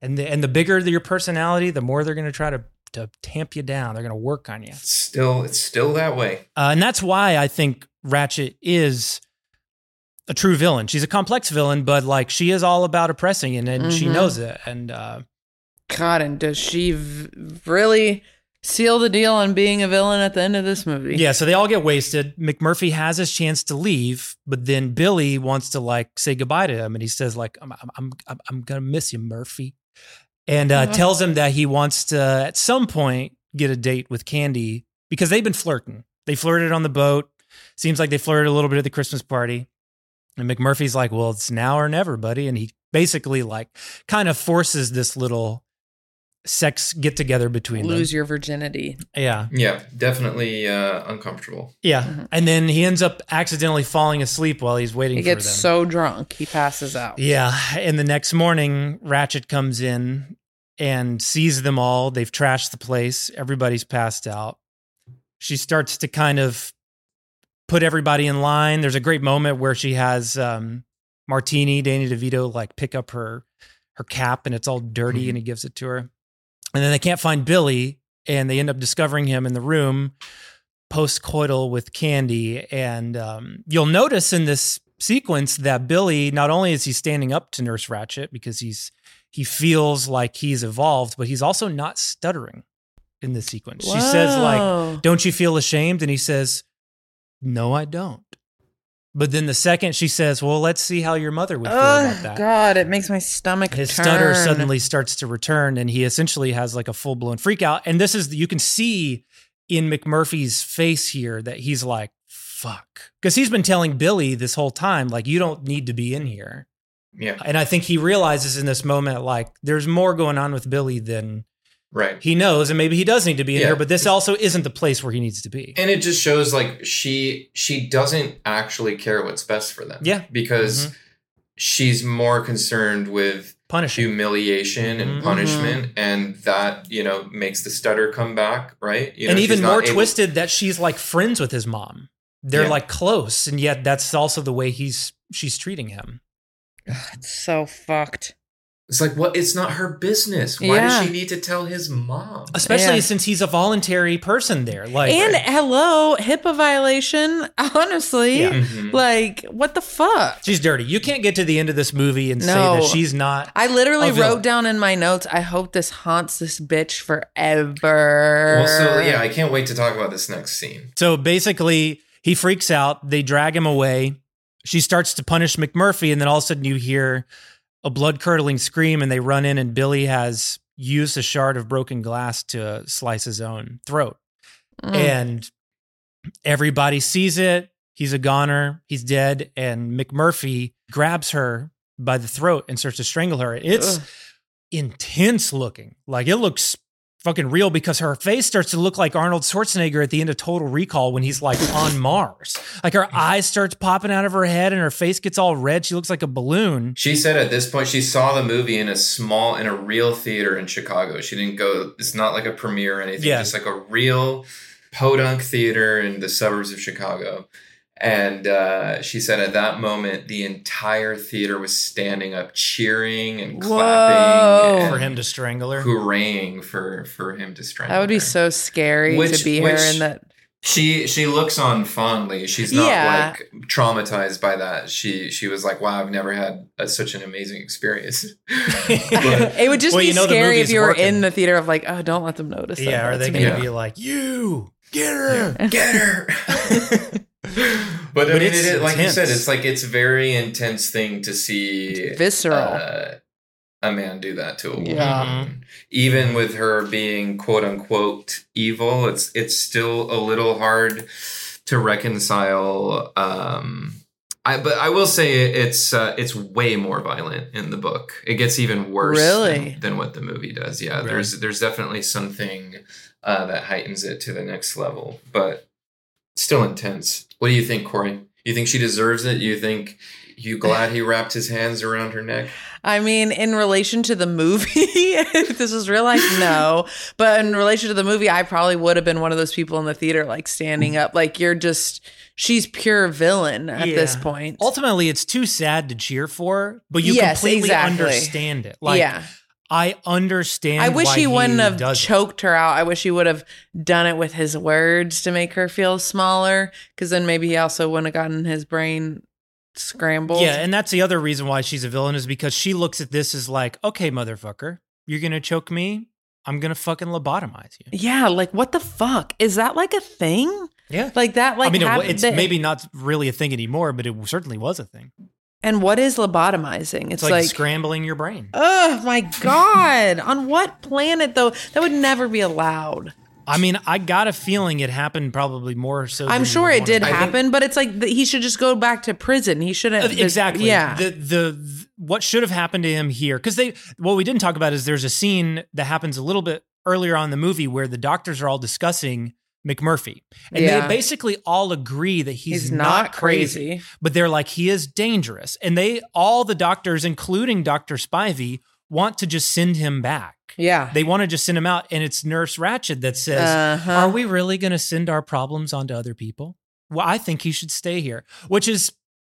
and the, and the bigger your personality, the more they're going to try to to tamp you down. They're going to work on you. It's Still, it's still that way. Uh, and that's why I think Ratched is a true villain. She's a complex villain, but like she is all about oppressing, and, and she Mhm. knows it. And uh, God, and does she v- really seal the deal on being a villain at the end of this movie? yeah, so they all get wasted. McMurphy has his chance to leave, but then Billy wants to like say goodbye to him, and he says like, "I'm I'm I'm, I'm gonna miss you, Murphy," and uh, Uh-huh. tells him that he wants to at some point get a date with Candy because they've been flirting. They flirted on the boat. Seems like they flirted a little bit at the Christmas party. And McMurphy's like, well, it's now or never, buddy. And he basically like kind of forces this little sex get together between them. Lose them. your virginity. Yeah. Yeah, definitely uh, uncomfortable. Yeah. And then he ends up accidentally falling asleep while he's waiting for it. He for gets them. so drunk, he passes out. Yeah. And the next morning, Ratched comes in and sees them all. They've trashed the place. Everybody's passed out. She starts to kind of put everybody in line. There's a great moment where she has um, Martini, Danny DeVito, like pick up her her cap and it's all dirty and he gives it to her. And then they can't find Billy and they end up discovering him in the room post coital with Candy. And um, you'll notice in this sequence that Billy not only is he standing up to Nurse Ratched because he's he feels like he's evolved, but he's also not stuttering in this sequence. She says like, "Don't you feel ashamed?" And he says, "No, I don't." But then the second she says, "Well, let's see how your mother would feel about Oh that." God, it makes my stomach his turn. stutter suddenly starts to return and he essentially has like a full-blown freak out and this is you can see in mcmurphy's face here that he's like fuck because he's been telling billy this whole time like you don't need to be in here Yeah. and i think he realizes in this moment like there's more going on with billy than Right. he knows and maybe he does need to be in Yeah. here but this also isn't the place where he needs to be And it just shows like she she doesn't actually care what's best for them. Yeah. Because Mhm. she's more concerned with punishing humiliation and Mhm. punishment and that, you know, makes the stutter come back, right? You know, and even more able- twisted that she's like friends with his mom they're Yeah. like close and yet that's also the way he's she's treating him It's so fucked. It's like what it's not her business. Why Yeah. does she need to tell his mom? especially Yeah. since he's a voluntary person there like and hello, HIPAA violation. Honestly, Yeah. Mm-hmm. like what the fuck? she's dirty you can't get to the end of this movie and say that she's not I literally a wrote down in my notes. I hope this haunts this bitch forever. Well, so yeah, I can't wait to talk about this next scene. so basically he freaks out they drag him away she starts to punish mcmurphy and then all of a sudden you hear a blood curdling scream and they run in and billy has used a shard of broken glass to slice his own throat Mm. and everybody sees it. He's a goner. He's dead. And McMurphy grabs her by the throat and starts to strangle her. It's Ugh. intense looking. Like it looks fucking real because her face starts to look like Arnold Schwarzenegger at the end of Total Recall when he's like on Mars. Like her eyes starts popping out of her head and her face gets all red. She looks like a balloon. She said at this point she saw the movie in a small in a real theater in Chicago. She didn't go it's not like a premiere or anything, Yeah. just like a real podunk theater in the suburbs of Chicago. And uh, she said at that moment the entire theater was standing up cheering and clapping and For him to strangle her. hooray for for him to strangle that would be her. so scary Which- to be which- her in that. She she looks on fondly. She's not Yeah. like traumatized by that. She she was like, "Wow, I've never had a, such an amazing experience." But- It would just Well, be you know scary if you were working. in the theater of like, oh, don't let them notice. that Yeah, are they that's going to me. be like, you get her? Get her. but I mean, it's it, like you said, it's like it's a very intense thing to see Visceral. uh, a man do that to a woman. Yeah. Even with her being quote unquote evil, it's it's still a little hard to reconcile. Um, I but I will say it's uh, it's way more violent in the book. It gets even worse Really? than, than what the movie does. Yeah, Really? there's there's definitely something uh, that heightens it to the next level. But still intense. What do you think, Corey? You think she deserves it? You think you glad he wrapped his hands around her neck? I mean, in relation to the movie, if this was real life, no. But in relation to the movie, I probably would have been one of those people in the theater, like standing up. Like you're just, she's pure villain at this point. Ultimately, it's too sad to cheer for, but you Yes, completely exactly. understand it. Like, Yeah. I understand. I wish why he wouldn't have does it. choked her out. I wish he would have done it with his words to make her feel smaller, because then maybe he also wouldn't have gotten his brain scrambled. Yeah, and that's the other reason why she's a villain is because she looks at this as like, okay, motherfucker, you're gonna choke me. I'm gonna fucking lobotomize you. Yeah, like what the fuck is that? Like a thing? Yeah, like that. Like I mean, it, it's that- maybe not really a thing anymore, but it certainly was a thing. And what is lobotomizing? It's, It's, like, like, scrambling your brain. oh my god! On what planet though? That would never be allowed. I mean, I got a feeling it happened probably more so. I'm than sure it did to believe. happen, but it's like th- he should just go back to prison. He shouldn't. Uh, exactly. Yeah. The, the the what should have happened to him here because they what we didn't talk about is there's a scene that happens a little bit earlier on in the movie where the doctors are all discussing McMurphy and Yeah. they basically all agree that he's, He's not, not crazy, crazy. but they're like he is dangerous and they all the doctors including Dr. Spivey want to just send him back. Yeah. They want to just send him out and it's Nurse Ratched that says, Uh-huh. "Are we really going to send our problems onto other people?" Well, I think he should stay here, which is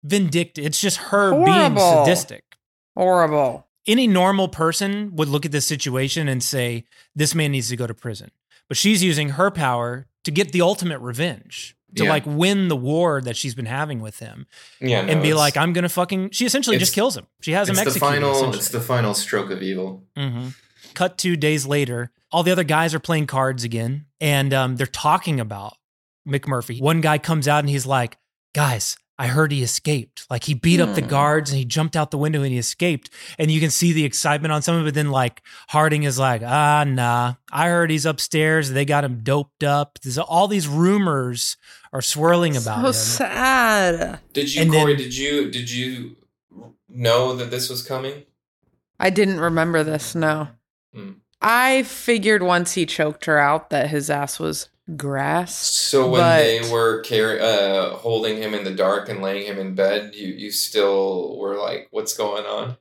vindictive. It's just her being sadistic. Horrible. Any normal person would look at this situation and say, "This man needs to go to prison." But she's using her power to get the ultimate revenge, to Yeah. like win the war that she's been having with him. Yeah, no, and be like, "I'm going to fucking." She essentially just kills him. She has him it's the final. It's the final stroke of evil. hmm Cut two days later, all the other guys are playing cards again, and um, they're talking about McMurphy. One guy comes out and he's like, "Guys, I heard he escaped. Like he beat up the Hmm. guards and he jumped out the window and he escaped." And you can see the excitement on some of it. Then like Harding is like, "Ah, nah, I heard he's upstairs. They got him doped up. There's all these rumors are swirling about So him." sad. Did you, And then- did you did you know that this was coming? I didn't remember this. No. Hmm. I figured once he choked her out that his ass was grass. So when but they were carry, uh, holding him in the dark and laying him in bed, you you still were like, "What's going on?"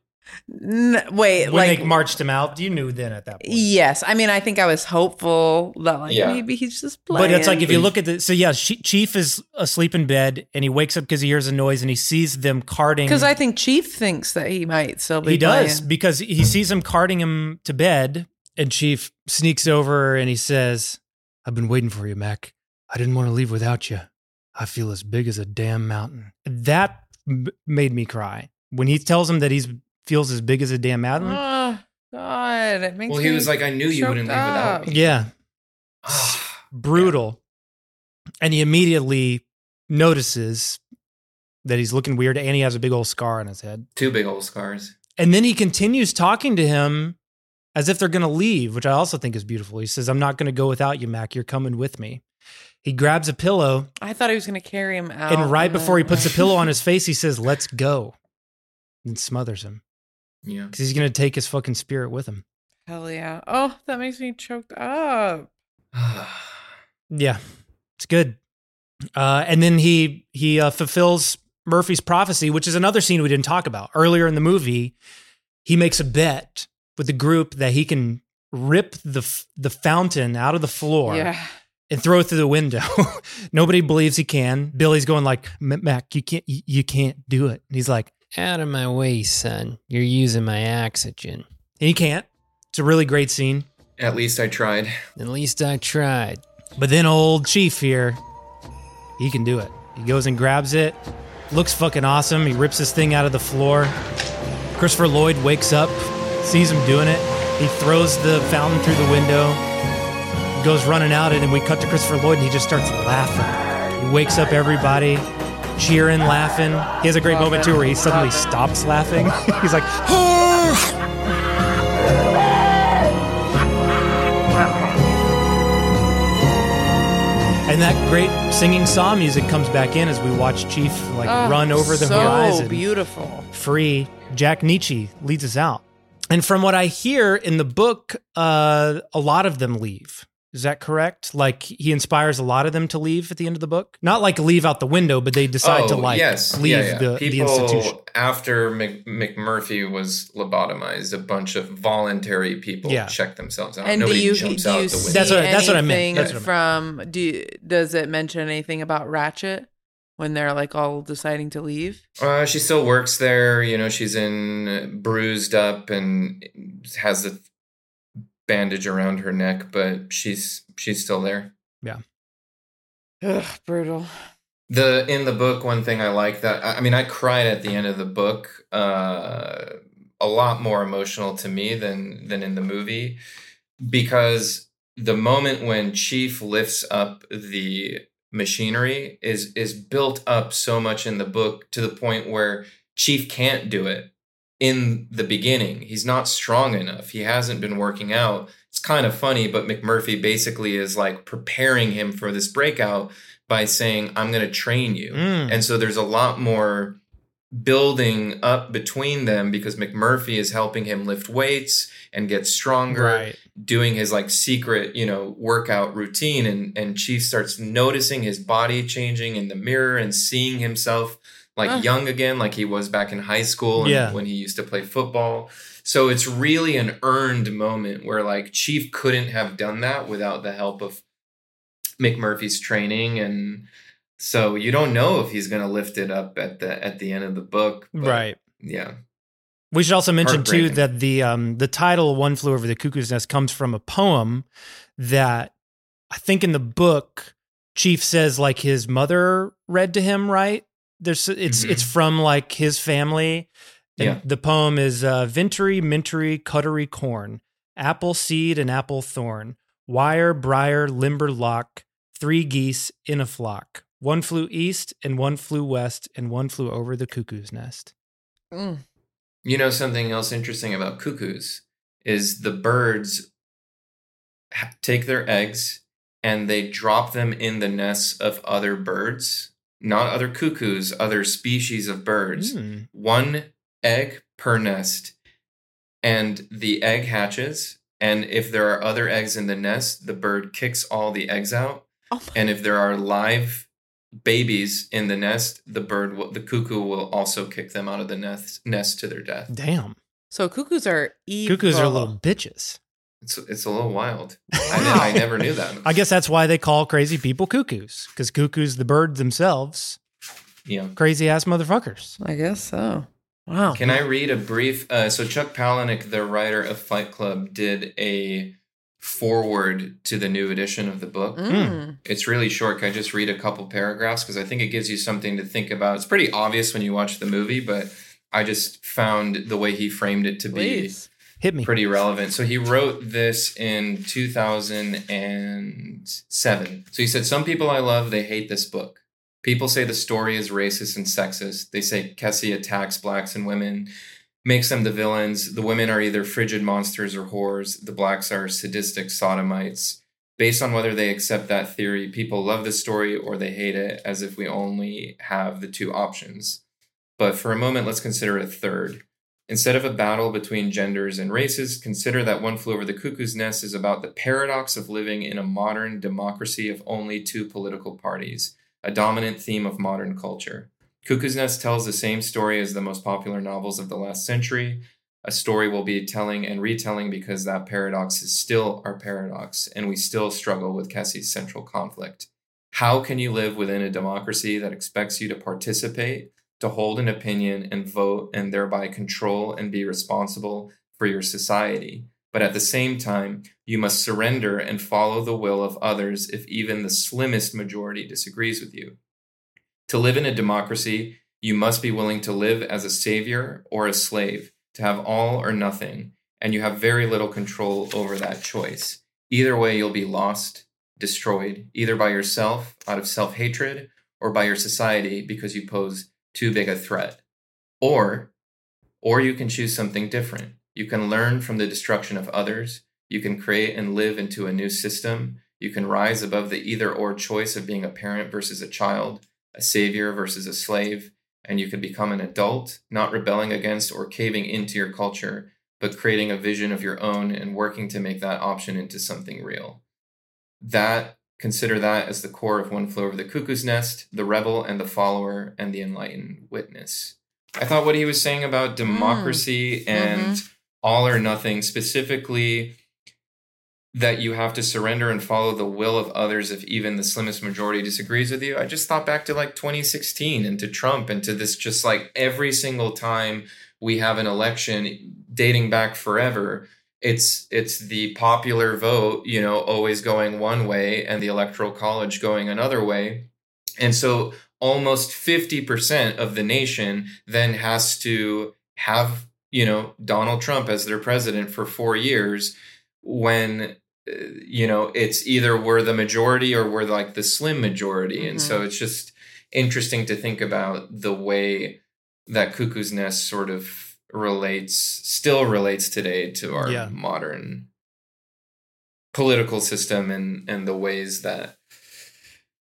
N- wait, when like they marched him out, you knew then at that point. yes. I mean, I think I was hopeful that like Yeah. maybe he's just playing. But it's like if you look at the so yeah, she, Chief is asleep in bed and he wakes up because he hears a noise and he sees them carting. because I think Chief thinks that he might still be. he does playing. because he sees him carting him to bed, and Chief sneaks over and he says, "I've been waiting for you, Mac. I didn't want to leave without you. I feel as big as a damn mountain." That m- made me cry when he tells him that he feels as big as a damn mountain. Oh God! It makes Well, he me was like, "I knew you wouldn't choked leave without me." Yeah. Ah, Brutal. And he immediately notices that he's looking weird and he has a big old scar on his head. Two big old scars. And then he continues talking to him as if they're going to leave, which I also think is beautiful. He says, I'm not going to go without you, Mac. You're coming with me. He grabs a pillow, I thought he was going to carry him out. and right before he puts a pillow on his face, he says, Let's go. And smothers him Yeah. because he's going to take his fucking spirit with him. Hell yeah! Oh, that makes me choked up. Yeah, it's good. Uh, and then he he uh, fulfills Murphy's prophecy, which is another scene we didn't talk about earlier in the movie. He makes a bet with the group that he can rip the f- the fountain out of the floor Yeah. and throw it through the window. Nobody believes he can. Billy's going like, Mac, you can't you, you can't do it. And he's like, Out of my way, son. You're using my oxygen. and he can't. It's a really great scene. At least I tried. At least I tried. But then old Chief here, he can do it. He goes and grabs it. Looks fucking awesome. He rips this thing out of the floor. Christopher Lloyd wakes up, sees him doing it. He throws the fountain through the window, goes running out, and then we cut to Christopher Lloyd and he just starts laughing. He wakes up everybody, cheering, laughing. He has a great moment too where he suddenly stops laughing. He's like, And that great singing saw music comes back in as we watch Chief like Oh, run over the so horizon. beautiful. Free. Jack Nitzsche leads us out. And from what I hear in the book, uh, a lot of them leave. Is that correct? Like he inspires a lot of them to leave at the end of the book. Not like leave out the window, but they decide to Oh, like yes. leave Yeah, yeah. The, the People, institution. After Mc, McMurphy was lobotomized, a bunch of voluntary people Yeah. checked themselves out. And Nobody do you, jumps do out you the window. That's what- that's what I meant. anything That's what I from do you, does it mention anything about Ratched when they're like all deciding to leave? Uh, she still works there. You know, she's in bruised up and has a bandage around her neck, but she's she's still there. Yeah. Ugh, brutal. The in the book, one thing I like that I I mean, I cried at the end of the book. Uh, a lot more emotional to me than than in the movie because the moment when Chief lifts up the machinery is is built up so much in the book to the point where Chief can't do it in the beginning. He's not strong enough. He hasn't been working out. It's kind of funny, but McMurphy basically is like preparing him for this breakout by saying, I'm going to train you. Mm. And so there's a lot more building up between them because McMurphy is helping him lift weights and get stronger, Right. doing his like secret, you know, workout routine. And, and Chief starts noticing his body changing in the mirror and seeing himself like Ah. young again, like he was back in high school and Yeah. when he used to play football. So it's really an earned moment where like Chief couldn't have done that without the help of McMurphy's training and so you don't know if he's going to lift it up at the at the end of the book. but Right. Yeah. We should also mention too that the um the title "One Flew Over the Cuckoo's Nest" comes from a poem that I think in the book Chief says like his mother read to him. Right? There's it's Mhm. it's from like his family. And Yeah. The poem is uh, "Vintry, mintery, cuttery corn, apple seed and apple thorn, wire, briar, limber lock, three geese in a flock. One flew east and one flew west and one flew over the cuckoo's nest." Mm. You know something else interesting about cuckoos is the birds take their eggs and they drop them in the nests of other birds, not other cuckoos, other species of birds. Hmm. One egg per nest. And the egg hatches. And if there are other eggs in the nest, the bird kicks all the eggs out. Oh and if there are live babies in the nest, the bird, will, the cuckoo will also kick them out of the nest, nest to their death. Damn. So cuckoos are evil. Cuckoos are little bitches. It's it's a little wild. I, ne- I never knew that. I guess that's why they call crazy people cuckoos, because cuckoos, the birds themselves, Yeah. crazy ass motherfuckers. I guess so. Wow. Can I read a brief? Uh, so Chuck Palahniuk, the writer of Fight Club, did a foreword to the new edition of the book. Mm. It's really short. Can I just read a couple paragraphs because I think it gives you something to think about. It's pretty obvious when you watch the movie, but I just found the way he framed it to be Hit me. pretty relevant. So he wrote this in 2007. So he said, Some people I love, they hate this book. People say the story is racist and sexist. They say Kesey attacks blacks and women, makes them the villains. The women are either frigid monsters or whores. The blacks are sadistic sodomites. Based on whether they accept that theory, people love the story or they hate it, as if we only have the two options. But for a moment, let's consider a third. Instead of a battle between genders and races, consider that One Flew Over the Cuckoo's Nest is about the paradox of living in a modern democracy of only two political parties, a dominant theme of modern culture. Cuckoo's Nest tells the same story as the most popular novels of the last century. A story we'll be telling and retelling because that paradox is still our paradox, and we still struggle with Kesey's central conflict. How can you live within a democracy that expects you to participate, to hold an opinion and vote, and thereby control and be responsible for your society? But at the same time, you must surrender and follow the will of others if even the slimmest majority disagrees with you. To live in a democracy, you must be willing to live as a savior or a slave, to have all or nothing, and you have very little control over that choice. Either way, you'll be lost, destroyed, either by yourself out of self hatred or by your society because you pose too big a threat. Or, or you can choose something different. You can learn from the destruction of others. You can create and live into a new system. You can rise above the either or choice of being a parent versus a child, a savior versus a slave, and you can become an adult, not rebelling against or caving into your culture, but creating a vision of your own and working to make that option into something real. that consider that as the core of One Flew Over the Cuckoo's Nest, the rebel and the follower, and the enlightened witness. I thought what he was saying about hmm. democracy mm-hmm. and all or nothing, specifically that you have to surrender and follow the will of others if even the slimmest majority disagrees with you. I just thought back to like 2016 and to Trump and to this just like every single time we have an election dating back forever it's it's the popular vote you know always going one way and the electoral college going another way and so almost 50% of the nation then has to have you know Donald Trump as their president for 4 years when you know it's either we're the majority or we're like the slim majority and so it's just interesting to think about the way that cuckoo's nest sort of relates still relates today to our Yeah. modern political system and and the ways that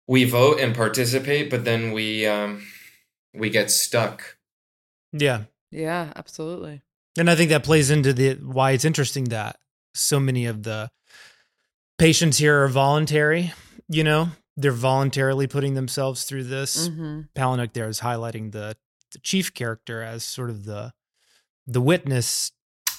we vote and participate but then we um we get stuck Yeah. Yeah, absolutely. And I think that plays into the why it's interesting that so many of the patients here are voluntary, you know, they're voluntarily putting themselves through this. Palahniuk there is highlighting the, the chief character as sort of the the witness.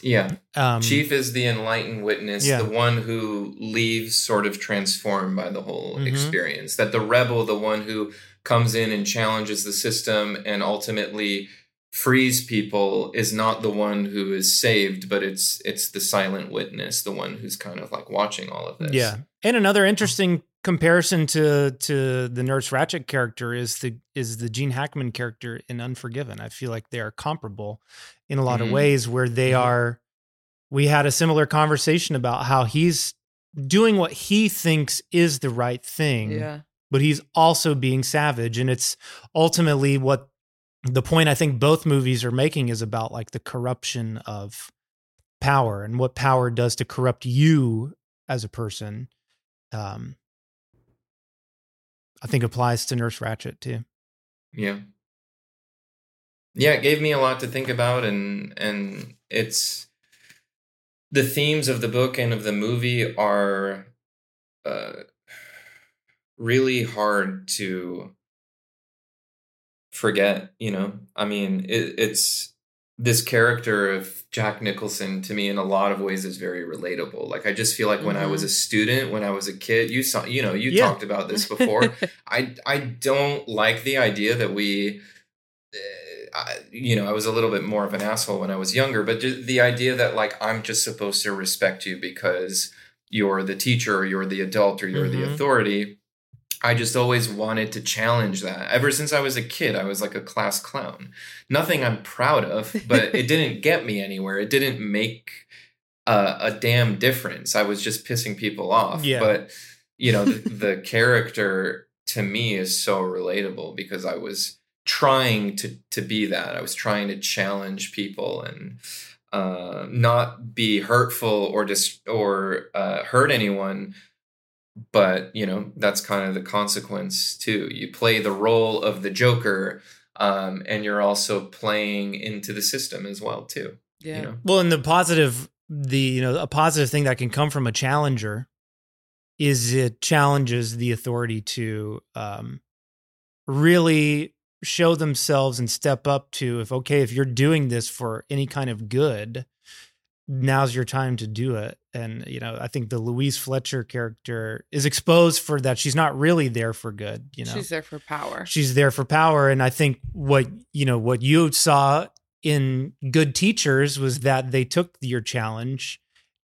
yeah Um, chief is the enlightened witness Yeah. the one who leaves sort of transformed by the whole Mhm. experience that the rebel the one who comes in and challenges the system and ultimately frees people is not the one who is saved but it's it's the silent witness the one who's kind of like watching all of this Yeah. And another interesting comparison to to the Nurse Ratched character is the is the Gene Hackman character in Unforgiven. I feel like they are comparable in a lot of Mhm. ways where they are we had a similar conversation about how he's doing what he thinks is the right thing. Yeah. But he's also being savage and it's ultimately what the point I think both movies are making is about like the corruption of power and what power does to corrupt you as a person. Um, I think applies to Nurse Ratched too. Yeah. Yeah, it gave me a lot to think about and and it's the themes of the book and of the movie are uh really hard to forget, you know. I mean, it, it's this character of Jack Nicholson to me in a lot of ways is very relatable. Like I just feel like when I was a student, when I was a kid, you saw, you know, you Yeah. talked about this before. I I don't like the idea that we uh, I, you know, I was a little bit more of an asshole when I was younger, but the idea that like I'm just supposed to respect you because you're the teacher or you're the adult or you're the Mhm. authority. I just always wanted to challenge that. Ever since I was a kid, I was like a class clown. Nothing I'm proud of, but it didn't get me anywhere. It didn't make a, a damn difference. I was just pissing people off. Yeah. But you know, the, the character to me is so relatable because I was trying to to be that. I was trying to challenge people and uh, not be hurtful or dis- or uh, hurt anyone. But you know that's kind of the consequence too. You play the role of the Joker, um, and you're also playing into the system as well too. Yeah. You know? Well, and the positive, the you know, a positive thing that can come from a challenger is it challenges the authority to um, really show themselves and step up to if okay, if you're doing this for any kind of good, now's your time to do it. And you know, I think the Louise Fletcher character is exposed for that. She's not really there for good. You know, She's there for power. she's there for power and i think what you know what you saw in good teachers was that they took your challenge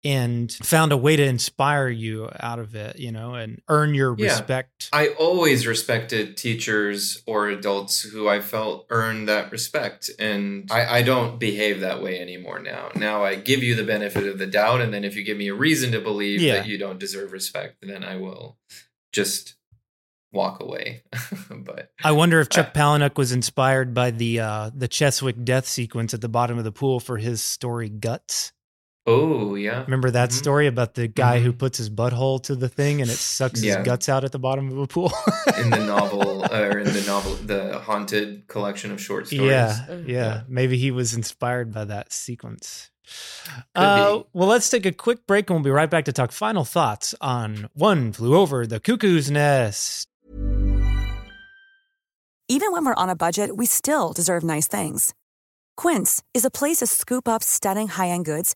and found a way to inspire you out of it you know and earn your Yeah. respect I always respected teachers or adults who I felt earned that respect. And I, I don't behave that way anymore now. Now I give you the benefit of the doubt. And then if you give me a reason to believe Yeah. that you don't deserve respect, then I will just walk away. but i wonder if chuck palahniuk was inspired by the uh the cheswick death sequence at the bottom of the pool for his story guts oh, yeah. remember that Mhm. story about the guy who puts his butthole to the thing and it sucks Yeah. his guts out at the bottom of a pool in the novel or in the novel, the haunted collection of short stories. Yeah, yeah. Maybe he was inspired by that sequence. Uh, well, let's take a quick break and we'll be right back to talk final thoughts on One Flew Over the Cuckoo's Nest. Even when we're on a budget, we still deserve nice things. Quince is a place to scoop up stunning high end goods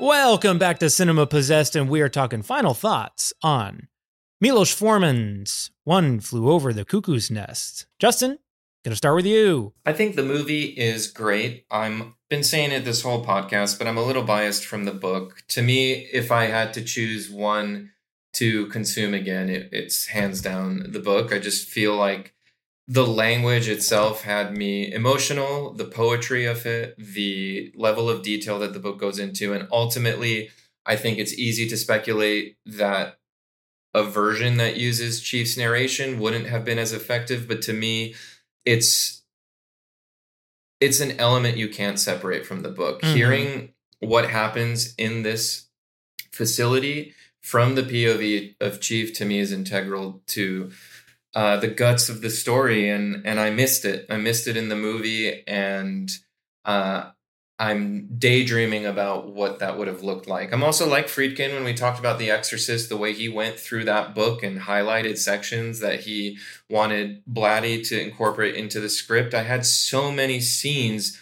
Welcome back to Cinema Possessed, and we are talking final thoughts on Milos Forman's One Flew Over the Cuckoo's Nest. Justin, gonna start with you. I think the movie is great. I'm been saying it this whole podcast, but I'm a little biased from the book. To me, if I had to choose one to consume again, it, it's hands down the book. I just feel like the language itself had me emotional, the poetry of it, the level of detail that the book goes into, and ultimately, I think it's easy to speculate that a version that uses Chief's narration wouldn't have been as effective. But to me, it's it's an element you can't separate from the book. Mhm. Hearing what happens in this facility from the POV of Chief to me is integral to uh, the guts of the story, and and I missed it. I missed it in the movie, and uh, I'm daydreaming about what that would have looked like. I'm also like Friedkin when we talked about The Exorcist, the way he went through that book and highlighted sections that he wanted Blatty to incorporate into the script. I had so many scenes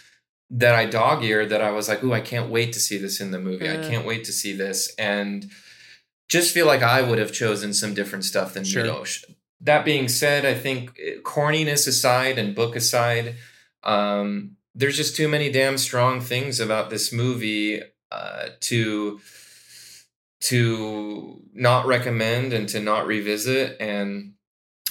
that I dog eared that I was like, "Ooh, I can't wait to see this in the movie. I can't wait to see this." And just feel like I would have chosen some different stuff than Sure. Milosh. That being said, I think eh, corniness aside and book aside, um, there's just too many damn strong things about this movie uh, to to not recommend and to not revisit. And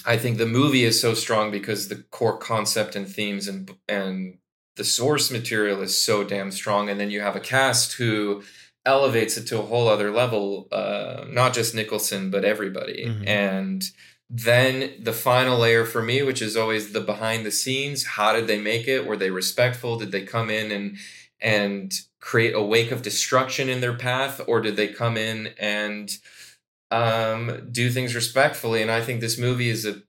I think the movie is so strong because the core concept and themes and and the source material is so damn strong. And then you have a cast who elevates it to a whole other level. Uh, not just Nicholson, but everybody. Mhm. And then the final layer for me, which is always the behind the scenes. How did they make it? Were they respectful? Did they come in and and create a wake of destruction in their path, or did they come in and um, do things respectfully? And I think this movie is a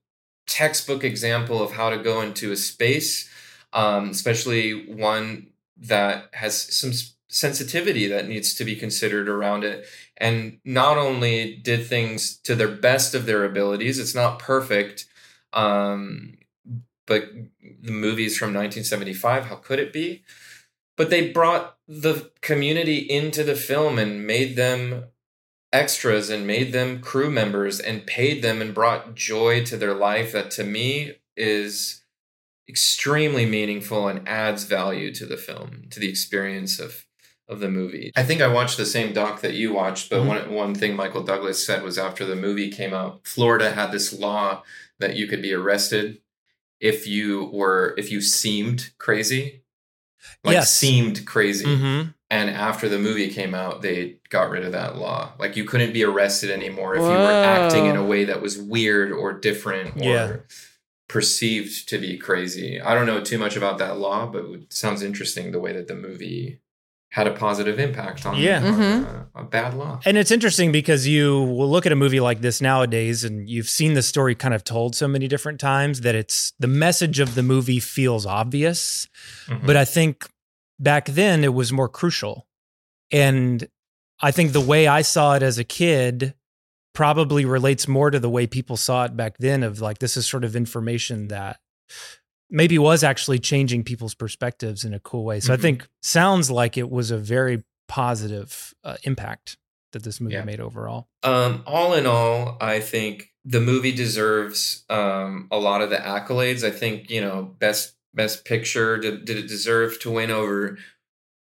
textbook example of how to go into a space, um, especially one that has some sensitivity that needs to be considered around it. And not only did things to their best of their abilities, it's not perfect. Um, but the movies from 1975. How could it be? But they brought the community into the film and made them extras and made them crew members and paid them and brought joy to their life that to me is extremely meaningful and adds value to the film to the experience of of the movie. I think I watched the same doc that you watched, but Mhm. one one thing Michael Douglas said was after the movie came out, Florida had this law that you could be arrested if you were if you seemed crazy. Like Yes. seemed crazy. Mhm. And after the movie came out, they got rid of that law. Like you couldn't be arrested anymore if you were acting in a way that was weird or different or Yeah. perceived to be crazy. I don't know too much about that law, but it sounds interesting the way that the movie had a positive impact on, Yeah. on, uh, a bad law. And it's interesting because you will look at a movie like this nowadays and you've seen the story kind of told so many different times that it's the message of the movie feels obvious. Mhm. But I think back then it was more crucial And I think the way I saw it as a kid probably relates more to the way people saw it back then of like this is sort of information that maybe was actually changing people's perspectives in a cool way. So Mhm. I think sounds like it was a very positive uh, impact that this movie Yeah. made overall. Um, all in all, I think the movie deserves um, a lot of the accolades. I think you know best best picture. Did, did it deserve to win over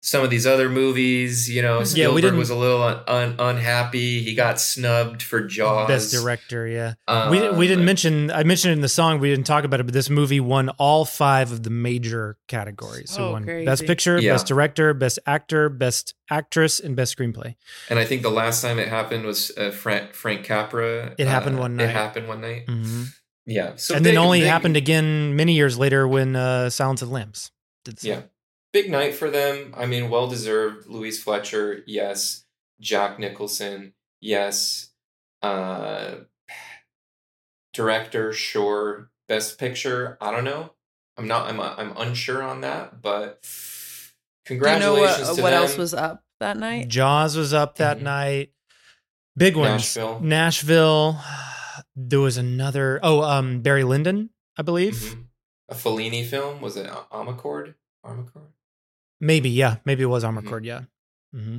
some of these other movies? You know, Yeah, we Spielberg didn't- was a little un, un, unhappy. He got snubbed for Jaws. Best director, yeah. we we Um, didn't mention. I mentioned it in the song. We didn't talk about it, but this movie won all five of the major categories. So Oh, it won crazy. best picture, Yeah. best director, best actor, best actress, and best screenplay. And I think the last time it happened was uh, Frank Frank Capra. It happened uh, one night. It happened one night. Mhm. Yeah. So and big- then only big- happened again many years later when uh, Silence of the Lambs did. the Yeah. Same. Big night for them. I mean, well deserved. Louise Fletcher, yes. Jack Nicholson, yes. Uh, director, sure. Best picture, I don't know. I'm not. I'm. I'm unsure on that, but congratulations. Do you know what, to what them. else was up that night? Jaws was up that night. Big ones. Nashville. Nashville. There was another. Oh, um, Barry Lyndon, I believe. a Fellini film? Was it Amarcord? Amarcord? Maybe, yeah. Maybe it was Mm-hmm. Amarcord, yeah. hmm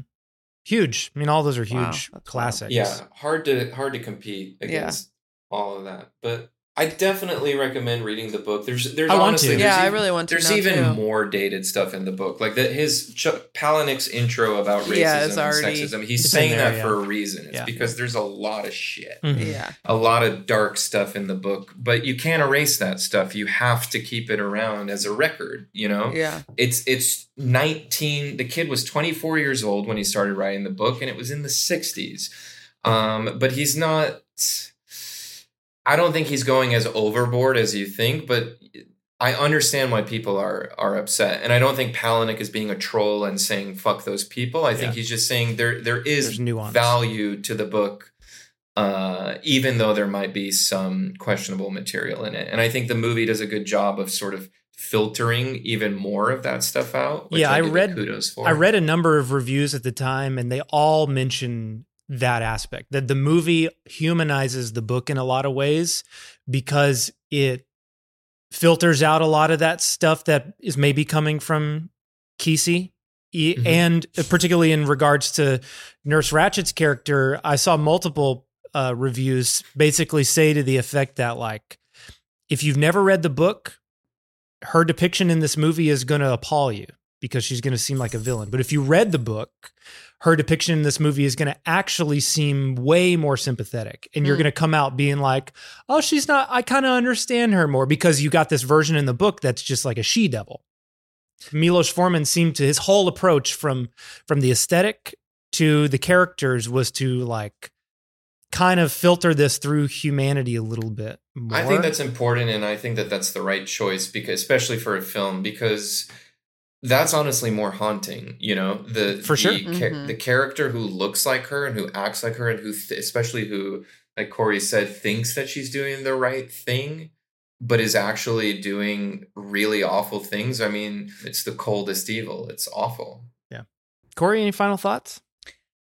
Huge. I mean, all those are Wow, huge classics. Yeah, hard to hard to compete against all of that. But I definitely recommend reading the book. There's there's I want honestly to. there's Yeah, I really want to There's even too. more dated stuff in the book. Like that his Chuck Palahniuk's intro about racism Yeah, it's and already- sexism. He's saying there, that yeah. for a reason. It's Yeah. because there's a lot of shit. Mhm. Yeah. A lot of dark stuff in the book, but you can't erase that stuff. You have to keep it around as a record, you know? Yeah. It's it's 19 the kid was 24 years old when he started writing the book and it was in the 60s. Um but he's not I don't think he's going as overboard as you think, but I understand why people are are upset. And I don't think Palahniuk is being a troll and saying fuck those people. I think Yeah. he's just saying there there is value to the book uh, even though there might be some questionable material in it. And I think the movie does a good job of sort of filtering even more of that stuff out. yeah, I it read kudos for. I read a number of reviews at the time, and they all mention that aspect that the movie humanizes the book in a lot of ways because it filters out a lot of that stuff that is maybe coming from Kesey. Mhm. And particularly in regards to Nurse Ratched's character, I saw multiple uh, reviews basically say to the effect that, like, if you've never read the book, her depiction in this movie is going to appall you because she's going to seem like a villain. But if you read the book, her depiction in this movie is going to actually seem way more sympathetic. And you're Hmm. going to come out being like, oh, she's not, I kind of understand her more because you got this version in the book that's just like a she devil. Milos Forman seemed to his whole approach from from the aesthetic to the characters was to like kind of filter this through humanity a little bit more. I think that's important, and I think that that's the right choice because, especially for a film, because that's honestly more haunting. You know, the For sure. the, cha- Mhm. the character who looks like her and who acts like her, and who, th- especially who, like Corey said, thinks that she's doing the right thing, but is actually doing really awful things. I mean, it's the coldest evil. It's awful. yeah. Corey, any final thoughts?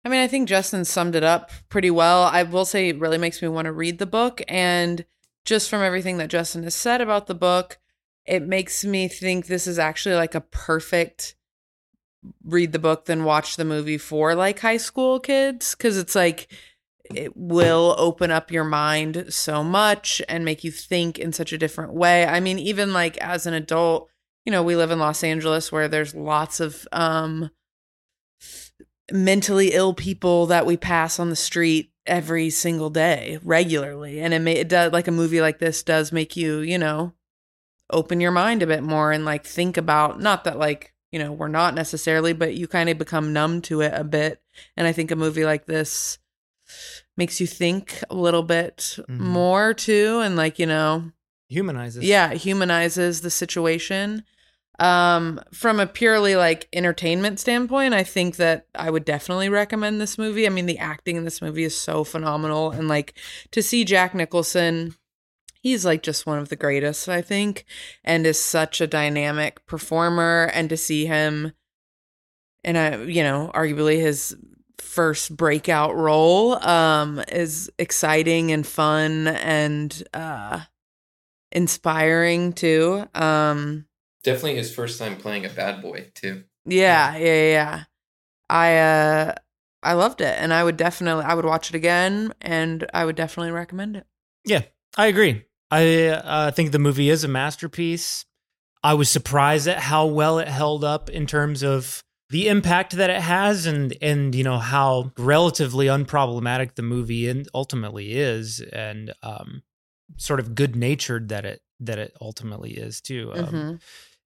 I mean, I think Justin summed it up pretty well. I will say it really makes me want to read the book. And just from everything that Justin has said about the book, it makes me think this is actually like a perfect read the book, then watch the movie for like high school kids. Cause it's like, it will open up your mind so much and make you think in such a different way. I mean, even like as an adult, you know, we live in Los Angeles where there's lots of, um, mentally ill people that we pass on the street every single day regularly and it may it does like a movie like this does make you you know open your mind a bit more and like think about not that like you know we're not necessarily but you kind of become numb to it a bit and i think a movie like this makes you think a little bit Mhm. more too and like you know Humanizes. yeah humanizes the situation um from a purely like entertainment standpoint i think that i would definitely recommend this movie i mean the acting in this movie is so phenomenal and like to see jack nicholson he's like just one of the greatest i think and is such a dynamic performer and to see him and I, you know, arguably his first breakout role um is exciting and fun and uh inspiring too. Um Definitely his first time playing a bad boy too. yeah, yeah, yeah. I uh I loved it and I would definitely I would watch it again and I would definitely recommend it. Yeah, I agree. I uh, think the movie is a masterpiece. I was surprised at how well it held up in terms of the impact that it has and and you know how relatively unproblematic the movie and ultimately is and um sort of good natured that it that it ultimately is too. Um, Mhm.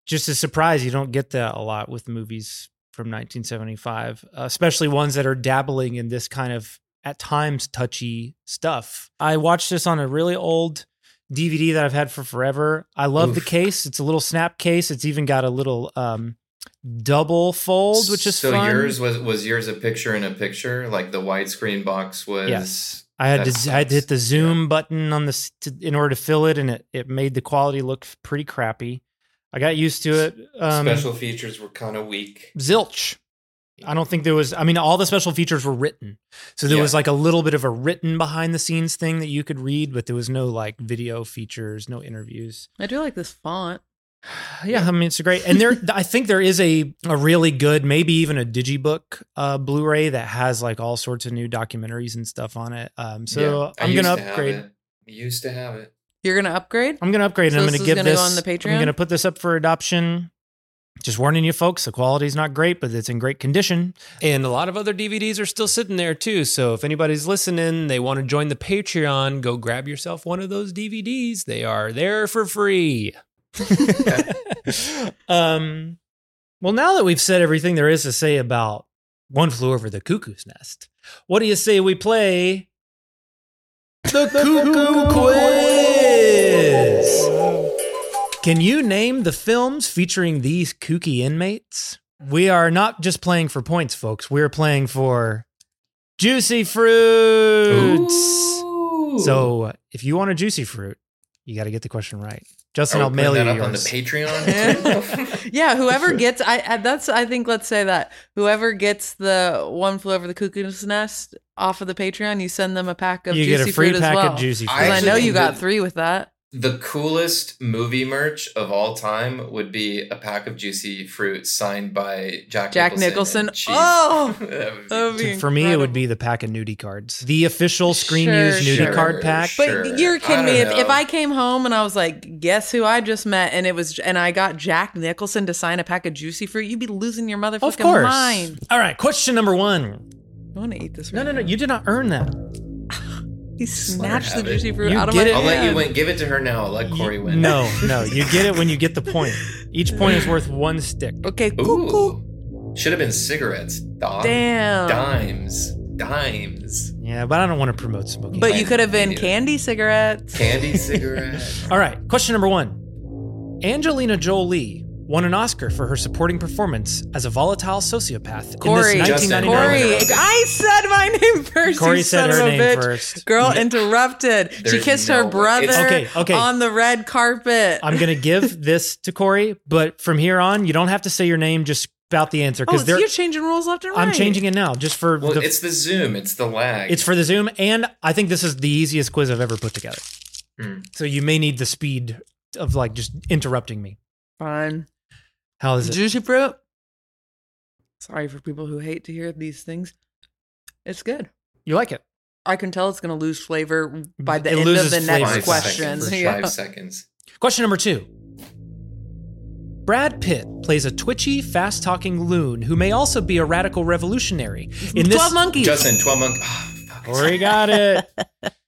Just a surprise you don't get that a lot with movies from 1975, uh, especially ones that are dabbling in this kind of at times touchy stuff. I watched this on a really old DVD that I've had for forever. I love the case. It's a little snap case. It's even got a little um, double fold, which is so fun. yours was was yours a picture in a picture like the widescreen box was Yes. I had to I had to hit the zoom button on this to, in order to fill it, and it, it made the quality look pretty crappy. I got used to it. Um, special features were kind of weak zilch. I don't think there was. I mean, all the special features were written, so there Yeah. was like a little bit of a written behind the scenes thing that you could read, but there was no like video features, no interviews. I do like this font. Yeah, I mean it's great, and there I think there is a a really good, maybe even a digibook uh, Blu-ray that has like all sorts of new documentaries and stuff on it. Um, so Yeah, I I'm gonna to have upgrade. it. used to have it You're gonna upgrade? I'm gonna upgrade, So and I'm gonna give gonna this go on the Patreon? I'm gonna put this up for adoption. Just warning you folks, the quality's not great, but it's in great condition. And a lot of other DVDs are still sitting there too. So if anybody's listening, they want to join the Patreon, go grab yourself one of those DVDs. They are there for free. um, well, now that we've said everything there is to say about One Flew Over the Cuckoo's Nest, what do you say we play the Cuckoo Quiz? Can you name the films featuring these kooky inmates? We are not just playing for points, folks. We're playing for juicy fruits. So uh, if you want a juicy fruit, you got to get the question right. Justin, I'll mail you putting that yours. up on the Patreon yeah, whoever gets I, I that's I think let's say that whoever gets the one flew over the cuckoo's nest off of the Patreon, you send them a pack of You get a juicy free fruit pack as of well. Juicy 'Cause Fruit. I, I know you got three with that. The coolest movie merch of all time would be a pack of juicy fruit signed by Jack Jack Nicholson. Nicholson. Oh, That would be- that would be For me, it would be the pack of nudie cards, the official screen Sure, used nudie sure, card pack. But you're kidding me. If, if. I came home and I was like, guess who I just met, and it was, and I got Jack Nicholson to sign a pack of juicy fruit, you'd be losing your motherfucking Of course. mind. All right, question number one. I want to eat this. No, Right no, no. You did not earn that. He snatched the juicy fruit You out of get my it. I'll let you win. Give it to her now. I'll let Corey win. No, no. You get it when you get the point. Each point is worth one stick. Okay, Ooh. Should have been cigarettes. Dog. Damn. Dimes. Dimes. Yeah, but I don't want to promote smoking. But you could have been candy cigarettes. Candy cigarettes. All right, question number one. Angelina Jolie won an Oscar for her supporting performance as a volatile sociopath Corey, in this Justin, 1999 Corey, I said my name first. Corey you said son her of name bitch. first. Girl interrupted. she kissed no her brother Okay, okay. on the red carpet. I'm going to give this to Corey, but from here on, you don't have to say your name, just about the answer oh, because so you're changing rules left and right. I'm changing it now just for Well, the. it's the Zoom. It's the lag. It's for the Zoom, and I think this is the easiest quiz I've ever put together. Hmm. So you may need the speed of like just interrupting me. Fine. How is it? Juicy fruit. Sorry for people who hate to hear these things. It's good. You like it? I can tell it's going to lose flavor by the It end of loses the next flavor. Five question. seconds. Yeah. Five seconds. Question number two. Brad Pitt plays a twitchy, fast talking loon who may also be a radical revolutionary. In this, 12 monkeys. Justin, 12 monk. Oh, ah, fuck. Corey got it.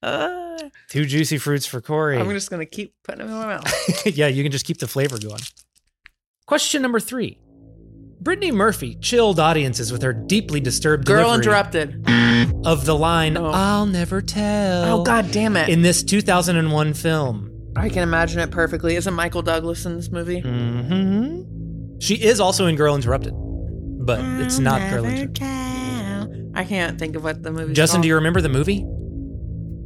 Two juicy fruits for Corey. I'm just going to keep putting them in my mouth. yeah, you can just keep the flavor going. Question number three. Brittany Murphy chilled audiences with her deeply disturbed Girl delivery interrupted. of the line Oh. "I'll never tell." Oh, god damn it. In this 2001 film. I can imagine it perfectly. Isn't Michael Douglas in this movie? hmm She is also in Girl Interrupted, but it's not Girl Interrupted. I can't think of what the movie. Justin, do you remember the movie?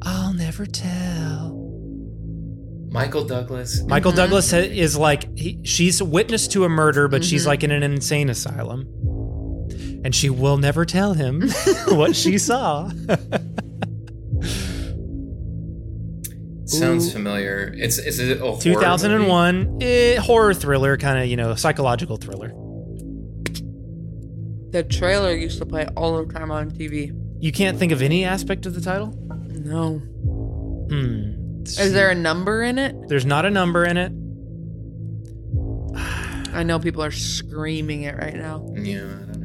I'll never tell. Michael Douglas. Michael Mm-hmm. Douglas is like he, she's witness to a murder, but she's Mhm. like in an insane asylum. and she will never tell him what she saw. Sounds familiar. It's is it a 2001 eh, horror thriller, kind of you know psychological thriller. The trailer used to play all the time on TV. You can't think of any aspect of the title. No. Hmm. Is there a number in it? There's not a number in it. I know people are screaming it right now. Yeah, I don't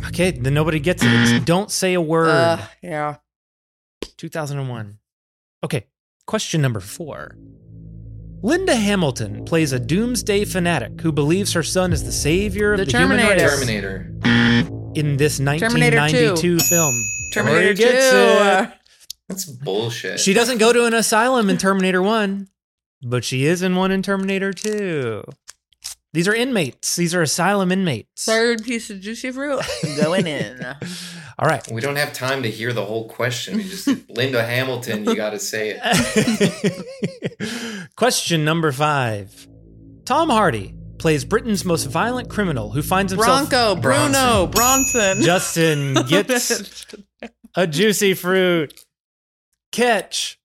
know. Okay, then nobody gets it. Don't say a word. Uh, yeah. 2001. Okay, question number four. Linda Hamilton plays a doomsday fanatic who believes her son is the savior of The the, human race. Terminator. In this Terminator 1992 film. Terminator Corey gets 2. It. That's bullshit. She doesn't go to an asylum in Terminator 1, but she is in one in Terminator 2. These are inmates. These are asylum inmates. Third piece of juicy fruit going in. All right. We don't have time to hear the whole question. We just Linda Hamilton. You got to say it. Question number five. Tom Hardy plays Britain's most violent criminal who finds himself. Bronco, Bruno, Bronson. Justin gets a juicy fruit. Catch.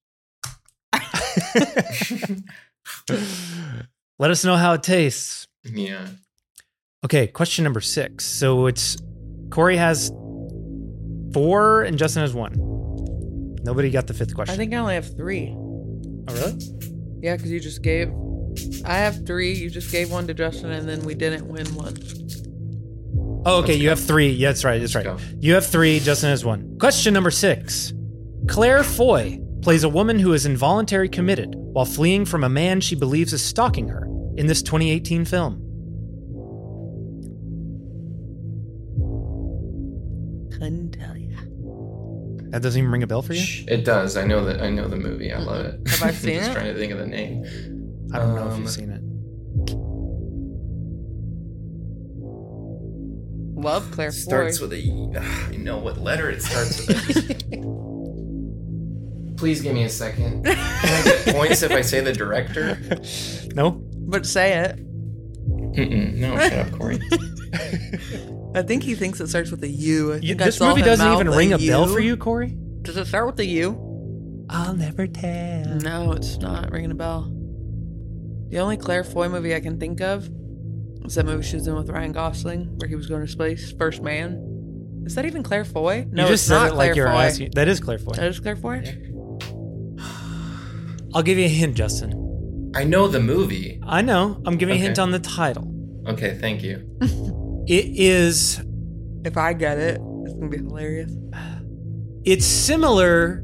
Let us know how it tastes. Yeah. Okay, question number six. So it's Corey has four and Justin has one. Nobody got the fifth question. I think I only have three. Oh, really? Yeah, because you just gave. I have three. You just gave one to Justin, and then we didn't win one. Oh, okay. You have three. Yeah, that's right. That's right. You have three. Justin has one. Question number six. Claire Foy plays a woman who is involuntarily committed while fleeing from a man she believes is stalking her in this 2018 film. Couldn't tell you. That doesn't even ring a bell for you? It does. I know that. I know the movie. I love it. Have I seen just it? trying to think of the name. I don't know if Um, you've seen it. Love Claire Starts Foy. with a. I know what letter it starts with. Please give me a second. Can I get points if I say the director? No. But say it. Mm-mm. No, shut up, Corey. I think he thinks it starts with a U. I You- think I this saw movie him doesn't mouth even ring a bell U. for you, Corey? Does it start with a U? I'll never tell. No, it's not ringing a bell. The only Claire Foy movie I can think of is that movie she was in with Ryan Gosling, where he was going to space, First Man. Is that even Claire Foy? No, you just it's said not it like Claire you're Foy. asking. That is Claire Foy. That is Claire Foy. I'll give you a hint, Justin. I know the movie. I know. I'm giving a hint on the title. Okay, thank you. It is. If I get it, it's gonna be hilarious. It's similar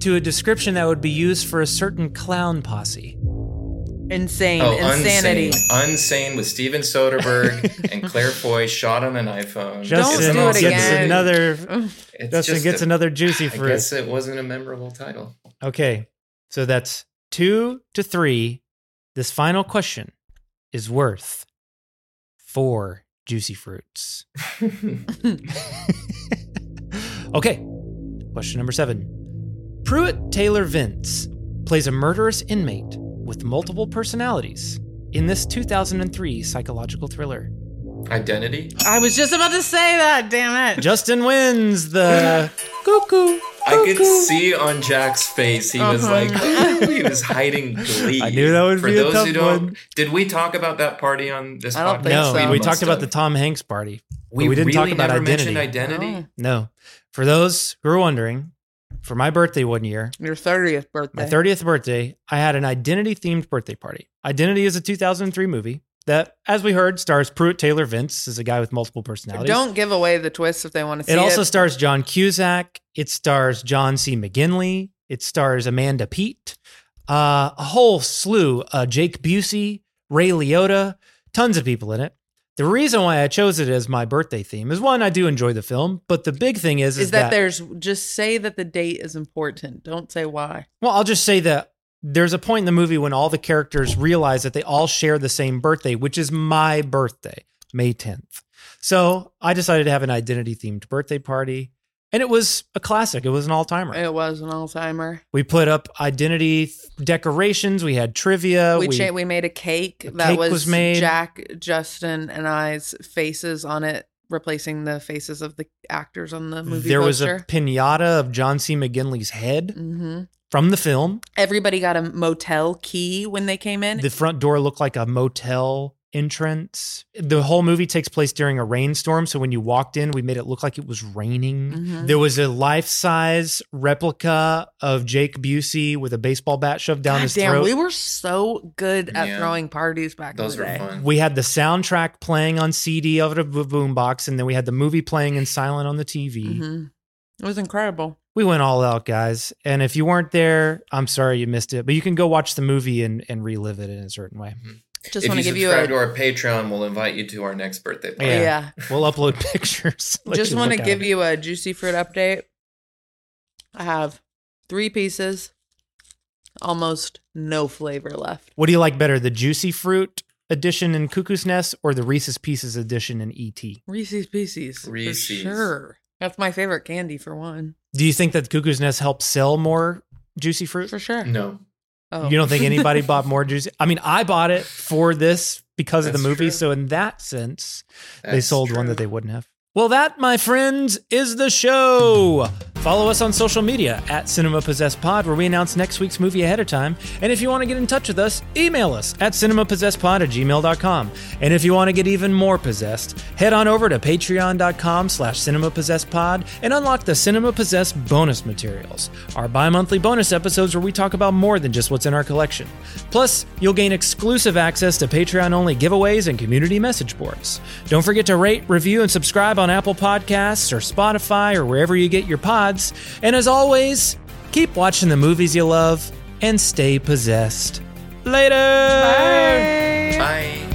to a description that would be used for a certain clown posse. Insane, Oh, insanity. Unsane. Unsane with Steven Soderbergh and Claire Foy shot on an iPhone. Justin Isn't do it it gets again. another. It's Justin just gets a- another juicy I fruit. guess it wasn't a memorable title. Okay, so that's two to three. This final question is worth four juicy fruits. okay, question number seven. Pruitt Taylor Vince plays a murderous inmate with multiple personalities in this 2003 psychological thriller. Identity. I was just about to say that. Damn it. Justin wins the cuckoo. I could see on Jack's face he was Uh-huh. like he was hiding glee. I knew that would For be a those tough who don't, one. did we talk about that party on this I don't podcast? think No, so. we must talked about the. Tom Hanks party. but We, we didn't talk really about never identity. mentioned identity. Oh. No. For those who are wondering, for my birthday one year, Your 30th birthday. my 30th birthday, I had an identity themed birthday party. Identity is a 2003 movie that, as we heard, stars Pruitt Taylor Vince is a guy with multiple personalities. Don't give away the twist if they want to see it it. also stars John Cusack. It stars John C. McGinley. It stars Amanda Peet. Uh, a whole slew. Uh, Jake Busey, Ray Liotta, tons of people in it. The reason why I chose it as my birthday theme is one, I do enjoy the film, but the big thing is, is, is that, there's just say that the date is important. Don't say why. Well, I'll just say that there's a point in the movie when all the characters realize that they all share the same birthday, which is my birthday, May 10th. So I decided to have an identity themed birthday party. And it was a classic. It was an all timer. It was an all timer. We put up identity th- decorations. We had trivia. we cha- we made a cake that cake was, was made. Jack, Justin, and I's faces on it, replacing the faces of the actors on the movie. there was a pinata of John C. McGinley's head Mhm. from the film. Everybody got a motel key when they came in. The front door looked like a motel entrance. The whole movie takes place during a rainstorm. So when you walked in, we made it look like it was raining. Mhm. There was a life size replica of Jake Busey with a baseball bat shoved down God his damn, throat. we were so good at Yeah. throwing parties back Those in the were day. fun. we had the soundtrack playing on CD of the bo- boombox, and then we had the movie playing in silent on the TV. Mhm. It was incredible. We went all out, guys. And if you weren't there, I'm sorry you missed it. But you can go watch the movie and, and relive it in a certain way. Just want to give you a subscribe a to our Patreon, we'll invite you to our next birthday party. Yeah. We'll upload pictures. Let just you want to look at give it. you a juicy fruit update. I have three pieces, almost no flavor left. What do you like better, the Juicy Fruit edition in Cuckoo's Nest or the Reese's Pieces edition in ET? Reese's Pieces. for Reese's. sure. That's my favorite candy for one. Do you think that Cuckoo's Nest helps sell more Juicy Fruit? For sure. No. Oh. You don't think anybody bought more Juicy? I mean, I bought it for this because of the movie. true. So in that sense, they That's sold one that they wouldn't have. Well, that, my friends, is the show. Follow us on social media at Cinema Possessed Pod, where we announce next week's movie ahead of time. And if you want to get in touch with us, email us at cinemapossessedpod at gmail.com. And if you want to get even more possessed, head on over to patreon.com slash cinemapossessedpod and unlock the Cinema Possessed bonus materials, our bi-monthly bonus episodes where we talk about more than just what's in our collection. Plus, you'll gain exclusive access to Patreon-only giveaways and community message boards. Don't forget to rate, review, and subscribe on Apple Podcasts or Spotify or wherever you get your pods. And as always, keep watching the movies you love and stay possessed. Later! Bye. Cinema